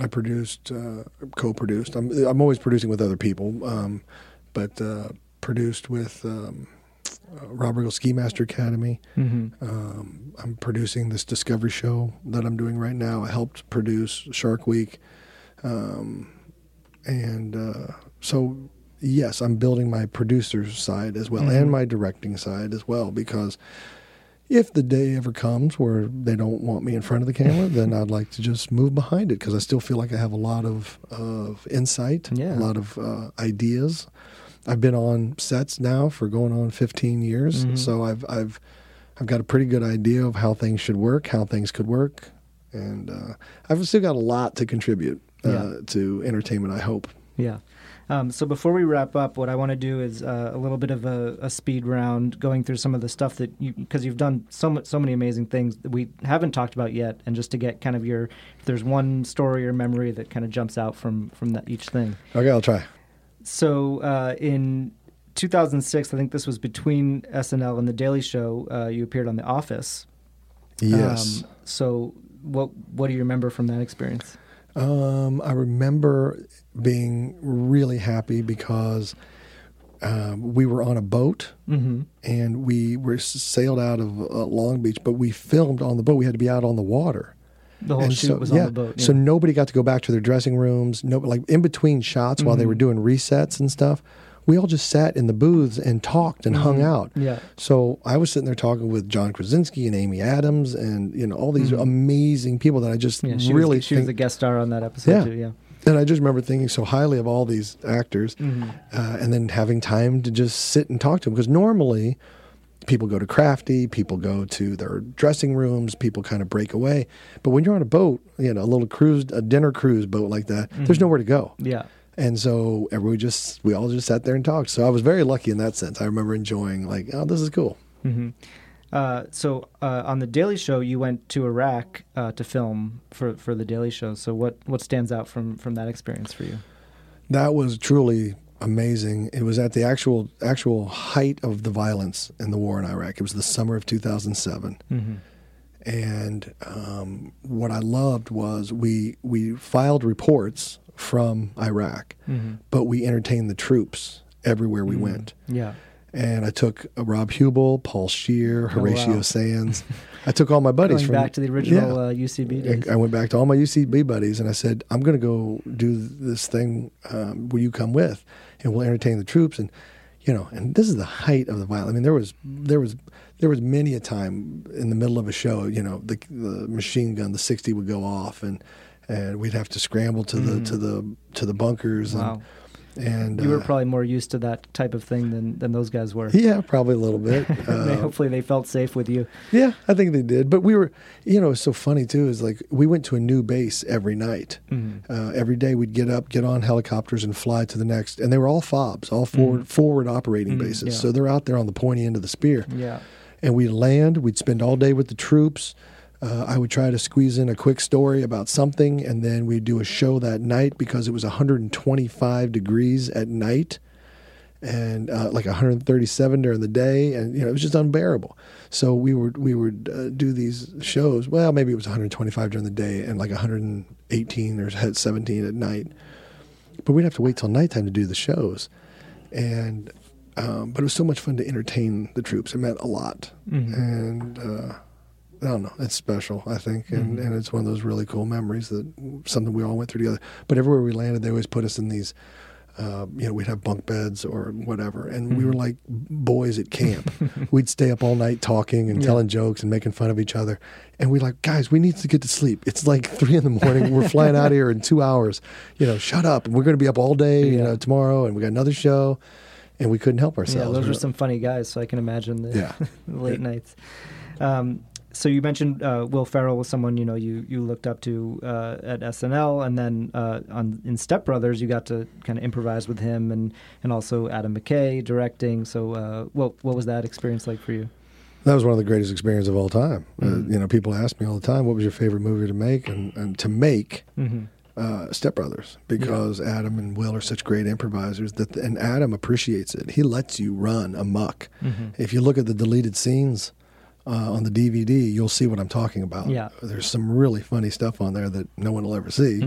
S4: I produced, uh, co-produced. I'm, I'm always producing with other people, um, but uh, produced with um, uh, Rob Riggle Ski Master Academy.
S3: Mhm.
S4: Um, I'm producing this Discovery show that I'm doing right now. I helped produce Shark Week. Um, and uh, so, yes, I'm building my producer side as well and my directing side as well because if the day ever comes where they don't want me in front of the camera, then I'd like to just move behind it because I still feel like I have a lot of, of insight,
S3: Yeah.
S4: a lot of uh, ideas. I've been on sets now for going on 15 years, so I've I've I've got a pretty good idea of how things should work, how things could work, and uh, I've still got a lot to contribute uh,
S3: Yeah.
S4: to entertainment. I hope.
S3: Yeah. Um, so before we wrap up, what I want to do is uh, a little bit of a, a speed round, going through some of the stuff that you because you've done so so many amazing things that we haven't talked about yet, and just to get kind of your if there's one story or memory that kind of jumps out from from that each thing.
S4: Okay, I'll try.
S3: So uh, in 2006, I think this was between SNL and The Daily Show. Uh, you appeared on The Office.
S4: Yes.
S3: Um, so what what do you remember from that experience?
S4: Um, I remember being really happy because um, we were on a boat
S3: Mm-hmm.
S4: and we were sailed out of uh, Long Beach, but we filmed on the boat. We had to be out on the water.
S3: The whole
S4: And
S3: shoot
S4: so,
S3: was
S4: yeah,
S3: on the boat.
S4: So nobody got to go back to their dressing rooms. No, like in between shots while they
S3: Mm-hmm.
S4: were doing resets and stuff, we all just sat in the booths and talked and hung out.
S3: Mm-hmm. Yeah.
S4: So I was sitting there talking with John Krasinski and Amy Adams and you know all these amazing people that I just
S3: Mm-hmm. Yeah, she
S4: really
S3: was, she was
S4: think-
S3: a guest star on that episode
S4: Yeah.
S3: too. Yeah.
S4: and I just remember thinking so highly of all these actors,
S3: Mm-hmm.
S4: uh, and then having time to just sit and talk to them because normally people go to crafty, people go to their dressing rooms, people kind of break away. But when you're on a boat, you know, a little cruise, a dinner cruise boat like that, there's nowhere to go.
S3: Yeah.
S4: And so everybody just, we all just sat there and talked. So I was very lucky in that sense. I remember enjoying like, oh, this is cool.
S3: Uh, so uh, on the Daily Show, you went to Iraq uh, to film for for the Daily Show. So what what stands out from from that experience for you?
S4: That was truly amazing. It was at the actual actual height of the violence in the war in Iraq. It was the summer of 2007. And um, what I loved was we we filed reports from Iraq, but we entertained the troops everywhere we went.
S3: Yeah.
S4: And I took uh, Rob Huebel, Paul Scheer, Horatio
S3: Oh, wow.
S4: Sanz. I took all my buddies
S3: Going
S4: from
S3: back to the original
S4: Yeah.
S3: uh, UCB days.
S4: I went back to all my UCB buddies and I said, I'm going to go do this thing. Um, will you come with? And we'll entertain the troops. And, you know, and this is the height of the violence. I mean, there was, there was, there was many a time in the middle of a show, you know, the, the machine gun, the 60 would go off and, and we'd have to scramble to the, mm. to the, to the bunkers.
S3: Wow.
S4: And, And
S3: You were
S4: uh,
S3: probably more used to that type of thing than, than those guys were.
S4: yeah, probably a little bit. Uh,
S3: hopefully they felt safe with you.
S4: Yeah, I think they did. But we were, you know, it's so funny too. Is like we went to a new base every night. Uh, every day we'd get up, get on helicopters, and fly to the next. And they were all FOBs, all forward forward operating bases.
S3: yeah.
S4: So they're out there on the pointy end of the spear.
S3: Yeah.
S4: And we'd land. We'd spend all day with the troops. Uh, I would try to squeeze in a quick story about something, and then we'd do a show that night because it was 125 degrees at night and uh, like 137 during the day, and you know it was just unbearable. So we would we would uh, do these shows. Well, maybe it was 125 during the day and like 118 or 17 at night. But we'd have to wait till nighttime to do the shows, and um, but it was so much fun to entertain the troops. It meant a lot, and uh, I don't know, it's special. I think, and, and it's one of those really cool memories that something we all went through together. But everywhere we landed, they always put us in these uh, you know, we'd have bunk beds or whatever, and we were like boys at camp. we'd stay up all night talking and telling jokes and making fun of each other. And we're like, guys, we need to get to sleep. It's like three in the morning. We're flying out here in two hours. You know, shut up. And we're going to be up all day. You know, tomorrow, and we got another show, and we couldn't help ourselves.
S3: Yeah, those
S4: We
S3: were some funny guys, so I can imagine the,
S4: Yeah.
S3: late nights. Um, so you mentioned uh, Will Ferrell was someone you know you, you looked up to uh, at SNL, and then uh, on in Step Brothers you got to kind of improvise with him, and, and also Adam McKay directing. So uh, what what was that experience like for you?
S4: That was one of the greatest experiences of all time. Uh, you know, people ask me all the time, "What was your favorite movie to make?" And, and to make uh, Step Brothers because Adam and Will are such great improvisers that, and Adam appreciates it. He lets you run amok. If you look at the deleted scenes uh, on the DVD, you'll see what I'm talking about.
S3: Yeah.
S4: there's some really funny stuff on there that no one will ever see.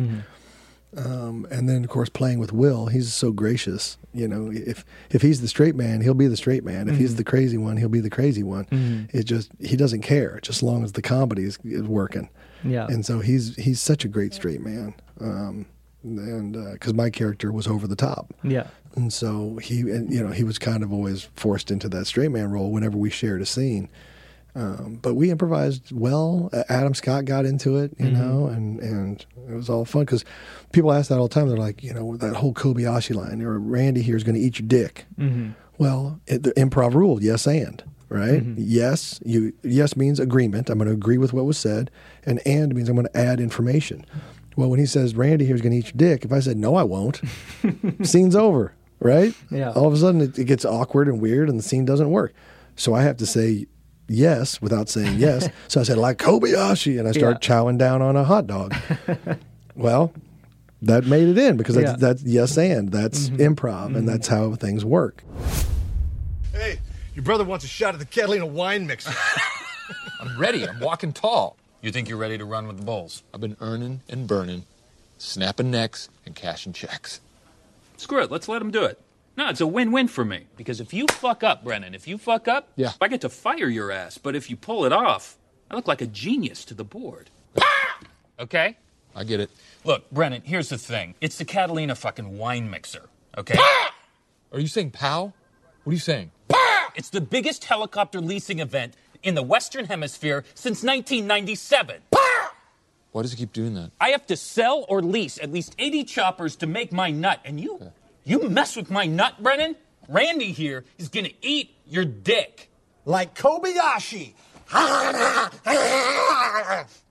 S4: Um, and then, of course, playing with Will, he's so gracious. You know, if if he's the straight man, he'll be the straight man. If he's the crazy one, he'll be the crazy one. It just he doesn't care, just as long as the comedy is, is working.
S3: Yeah.
S4: And so he's he's such a great straight man. Um, and because my character was over the top,
S3: Yeah,
S4: and so he and you know he was kind of always forced into that straight man role whenever we shared a scene. Um, but we improvised well. Adam Scott got into it, you mm-hmm. know, and and it was all fun because people ask that all the time. They're like, you know, that whole Kobayashi line, or Randy here is going to eat your dick. Mm-hmm. Well, it, the improv rule, yes and right. Mm-hmm. Yes, you yes means agreement. I'm going to agree with what was said, and and means I'm going to add information. Well, when he says Randy here is going to eat your dick, if I said no, I won't, scene's over, right?
S3: Yeah.
S4: All of a sudden, it, it gets awkward and weird, and the scene doesn't work. So I have to say yes without saying yes. so I said like Kobayashi, and I start
S3: Yeah.
S4: chowing down on a hot dog. well, that made it in because that's,
S3: Yeah. Mm-hmm.
S4: that's yes and that's improv, and that's how things work.
S1: Hey, your brother wants a shot at the Catalina wine mixer.
S8: I'm ready. I'm walking tall. You think you're ready to run with the Bulls? I've been earning and burning, snapping necks and cashing checks.
S9: Screw it. Let's let him do it. No, it's a win-win for me. Because if you fuck up, Brennan, if you fuck up,
S8: Yeah.
S9: I get to fire your ass. But if you pull it off, I look like a genius to the board. Ah! Okay?
S8: I get it.
S9: Look, Brennan, here's the thing. It's the Catalina fucking wine mixer. Okay? Ah!
S8: Are you saying pow? What are you saying? Ah!
S9: It's the biggest helicopter leasing event in the Western Hemisphere since 1997.
S8: Why does he keep doing that?
S9: I have to sell or lease at least 80 choppers to make my nut. And you, you mess with my nut, Brennan? Randy here is gonna eat your dick.
S1: like Kobayashi.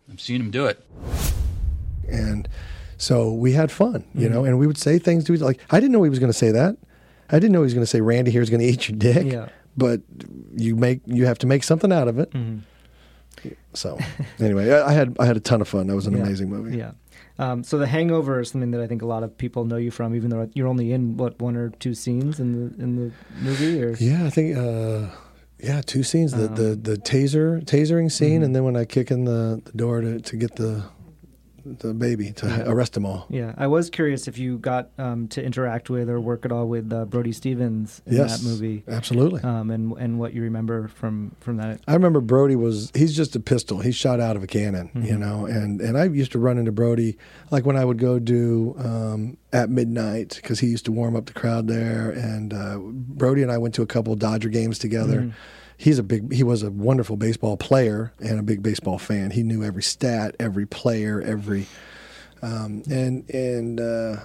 S9: I'm seeing him do it.
S4: and so we had fun, you know, and we would say things to each like I didn't know he was going to say that. I didn't know he was going to say Randy here is going to eat your dick.
S3: Yeah.
S4: But you make you have to make something out of it. Mm-hmm. So anyway, I, I had I had a ton of fun. That was an
S3: Yeah.
S4: amazing movie.
S3: Yeah. Um, so the Hangover is something that I think a lot of people know you from, even though you're only in what one or two scenes in the in the movie. Or
S4: Yeah, I think uh, yeah, two scenes. The
S3: Um,
S4: the, the taser tasering scene,
S3: Mm-hmm.
S4: and then when I kick in the, the door to, to get the the baby to arrest them all.
S3: yeah, I was curious if you got um, to interact with or work at all with uh, Brody Stevens in
S4: Yes,
S3: that movie,
S4: absolutely.
S3: um, and and what you remember from from that.
S4: I remember Brody was he's just a pistol. He's shot out of a cannon,
S3: Mm-hmm.
S4: you know. And and I used to run into Brody like when I would go do um, at midnight because he used to warm up the crowd there. And uh, Brody and I went to a couple Dodger games together.
S3: Mm-hmm.
S4: He's a big he was a wonderful baseball player and a big baseball fan. He knew every stat, every player, every um, and and uh,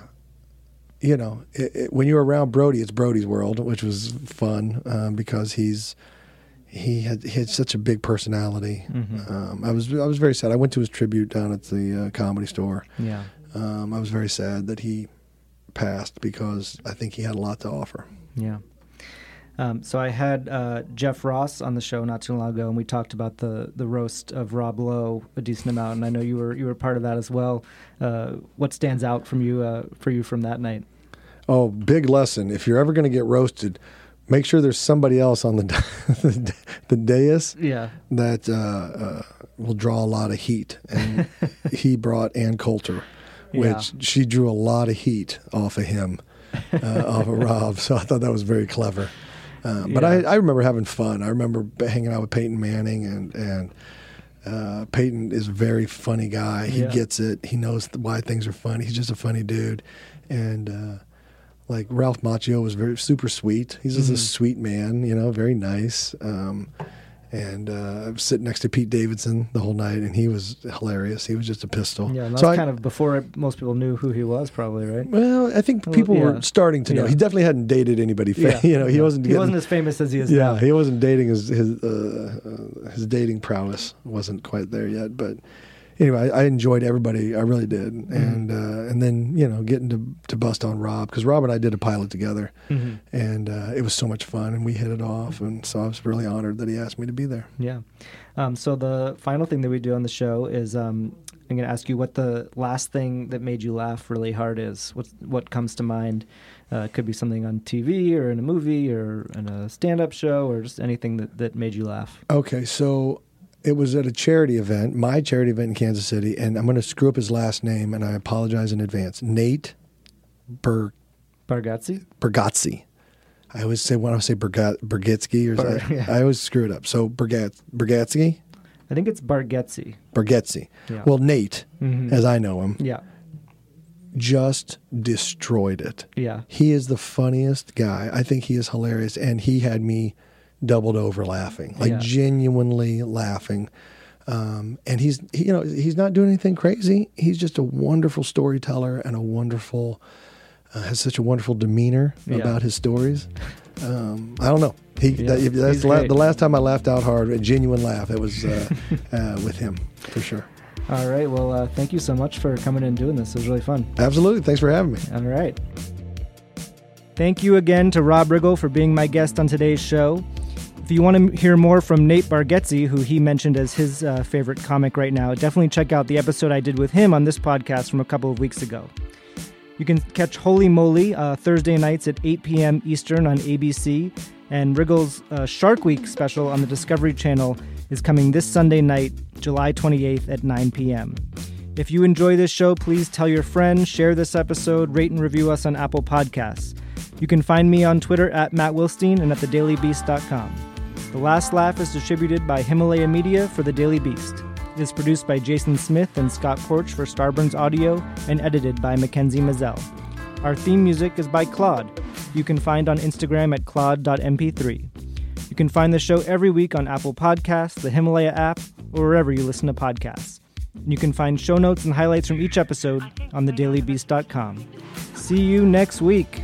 S4: you know, it, it, when you're around Brody, it's Brody's world, which was fun um, because he's he had he had such a big personality.
S3: Mhm.
S4: Um, I was I was very sad. I went to his tribute down at the uh, comedy store.
S3: Yeah.
S4: Um, I was very sad that he passed because I think he had a lot to offer.
S3: Yeah. Um, so I had uh, Jeff Ross on the show not too long ago, and we talked about the the roast of Rob Lowe a decent amount, and I know you were you were part of that as well. Uh, what stands out from you uh, for you from that night?
S4: Oh, big lesson! If you're ever going to get roasted, make sure there's somebody else on the the, the dais
S3: Yeah.
S4: that uh, uh, will draw a lot of heat. And he brought Ann Coulter, which
S3: Yeah.
S4: she drew a lot of heat off of him, uh, off of Rob. So I thought that was very clever. Uh, but I,
S3: Yeah.
S4: I remember having fun. I remember hanging out with Peyton Manning, and and uh, Peyton is a very funny guy. He
S3: Yeah.
S4: gets it. He knows why things are funny. He's just a funny dude, and. Uh, like Ralph Macchio was very super sweet. He's just a
S3: Mhm.
S4: sweet man, you know, very nice. Um, and uh, I was sitting next to Pete Davidson the whole night, and he was hilarious. He was just a pistol.
S3: Yeah, and that's
S4: so I,
S3: kind of before most people knew who he was, probably, right?
S4: well, I think people
S3: yeah.
S4: were starting to know.
S3: Yeah.
S4: He definitely hadn't dated anybody. Fa-
S3: Yeah,
S4: You know, he wasn't.
S3: He wasn't as famous as he is
S4: yeah,
S3: now.
S4: he wasn't dating his his uh, uh, his dating prowess wasn't quite there yet. But anyway, I, I enjoyed everybody. I really did.
S3: Mm-hmm.
S4: And uh, and then you know getting to to bust on Rob because Rob and I did a pilot together,
S3: Mhm.
S4: and uh, it was so much fun, and we hit it off. And so I was really honored that he asked me to be there.
S3: Yeah. Um, so the final thing that we do on the show is um, I'm going to ask you what the last thing that made you laugh really hard is. What what comes to mind? Uh, it could be something on TV or in a movie or in a stand-up show or just anything that, that made you laugh.
S4: Okay, so it was at a charity event, my charity event in Kansas City, and I'm going to screw up his last name, and I apologize in advance. Nate Ber
S3: Bargatze?
S4: Bergazzi. I always say when I say Bergitsky, or
S3: Ber-
S4: I,
S3: yeah.
S4: I always screw it up. So Bergat, Bergatsky,
S3: I think it's Bargetzi.
S4: Bergetzi.
S3: Yeah.
S4: Well, Nate,
S3: Mhm.
S4: as I know him,
S3: Yeah.
S4: just destroyed it.
S3: Yeah.
S4: He is the funniest guy. I think he is hilarious, and he had me doubled over laughing, like
S3: Yeah.
S4: genuinely laughing. Um, and he's he, you know he's not doing anything crazy. He's just a wonderful storyteller and a wonderful uh, has such a wonderful demeanor
S3: Yeah.
S4: about his stories. Um, I don't know. He
S3: Yeah,
S4: that, that's the, la- the last time I laughed out hard, a genuine laugh. It was uh, uh, with him for sure.
S3: All right. Well, uh, thank you so much for coming in and doing this. It was really fun.
S4: Absolutely. Thanks for having me.
S3: All right. Thank you again to Rob Riggle for being my guest on today's show. If you want to hear more from Nate Bargatze, who he mentioned as his uh, favorite comic right now, definitely check out the episode I did with him on this podcast from a couple of weeks ago. You can catch Holey Moley uh, Thursday nights at 8 p.m. Eastern on ABC, and Riggle's uh, Shark Week special on the Discovery Channel is coming this Sunday night, July 28th at 9 p.m. If you enjoy this show, please tell your friends, share this episode, rate and review us on Apple Podcasts. You can find me on Twitter at Matt Wilstein and at thedailybeast.com. The Last Laugh is distributed by Himalaya Media for The Daily Beast. It is produced by Jason Smith and Scott Porch for Starburns Audio and edited by Mackenzie Mazzell. Our theme music is by Claude. You can find on Instagram at claude.mp3. You can find the show every week on Apple Podcasts, the Himalaya app, or wherever you listen to podcasts. And you can find show notes and highlights from each episode on thedailybeast.com. See you next week.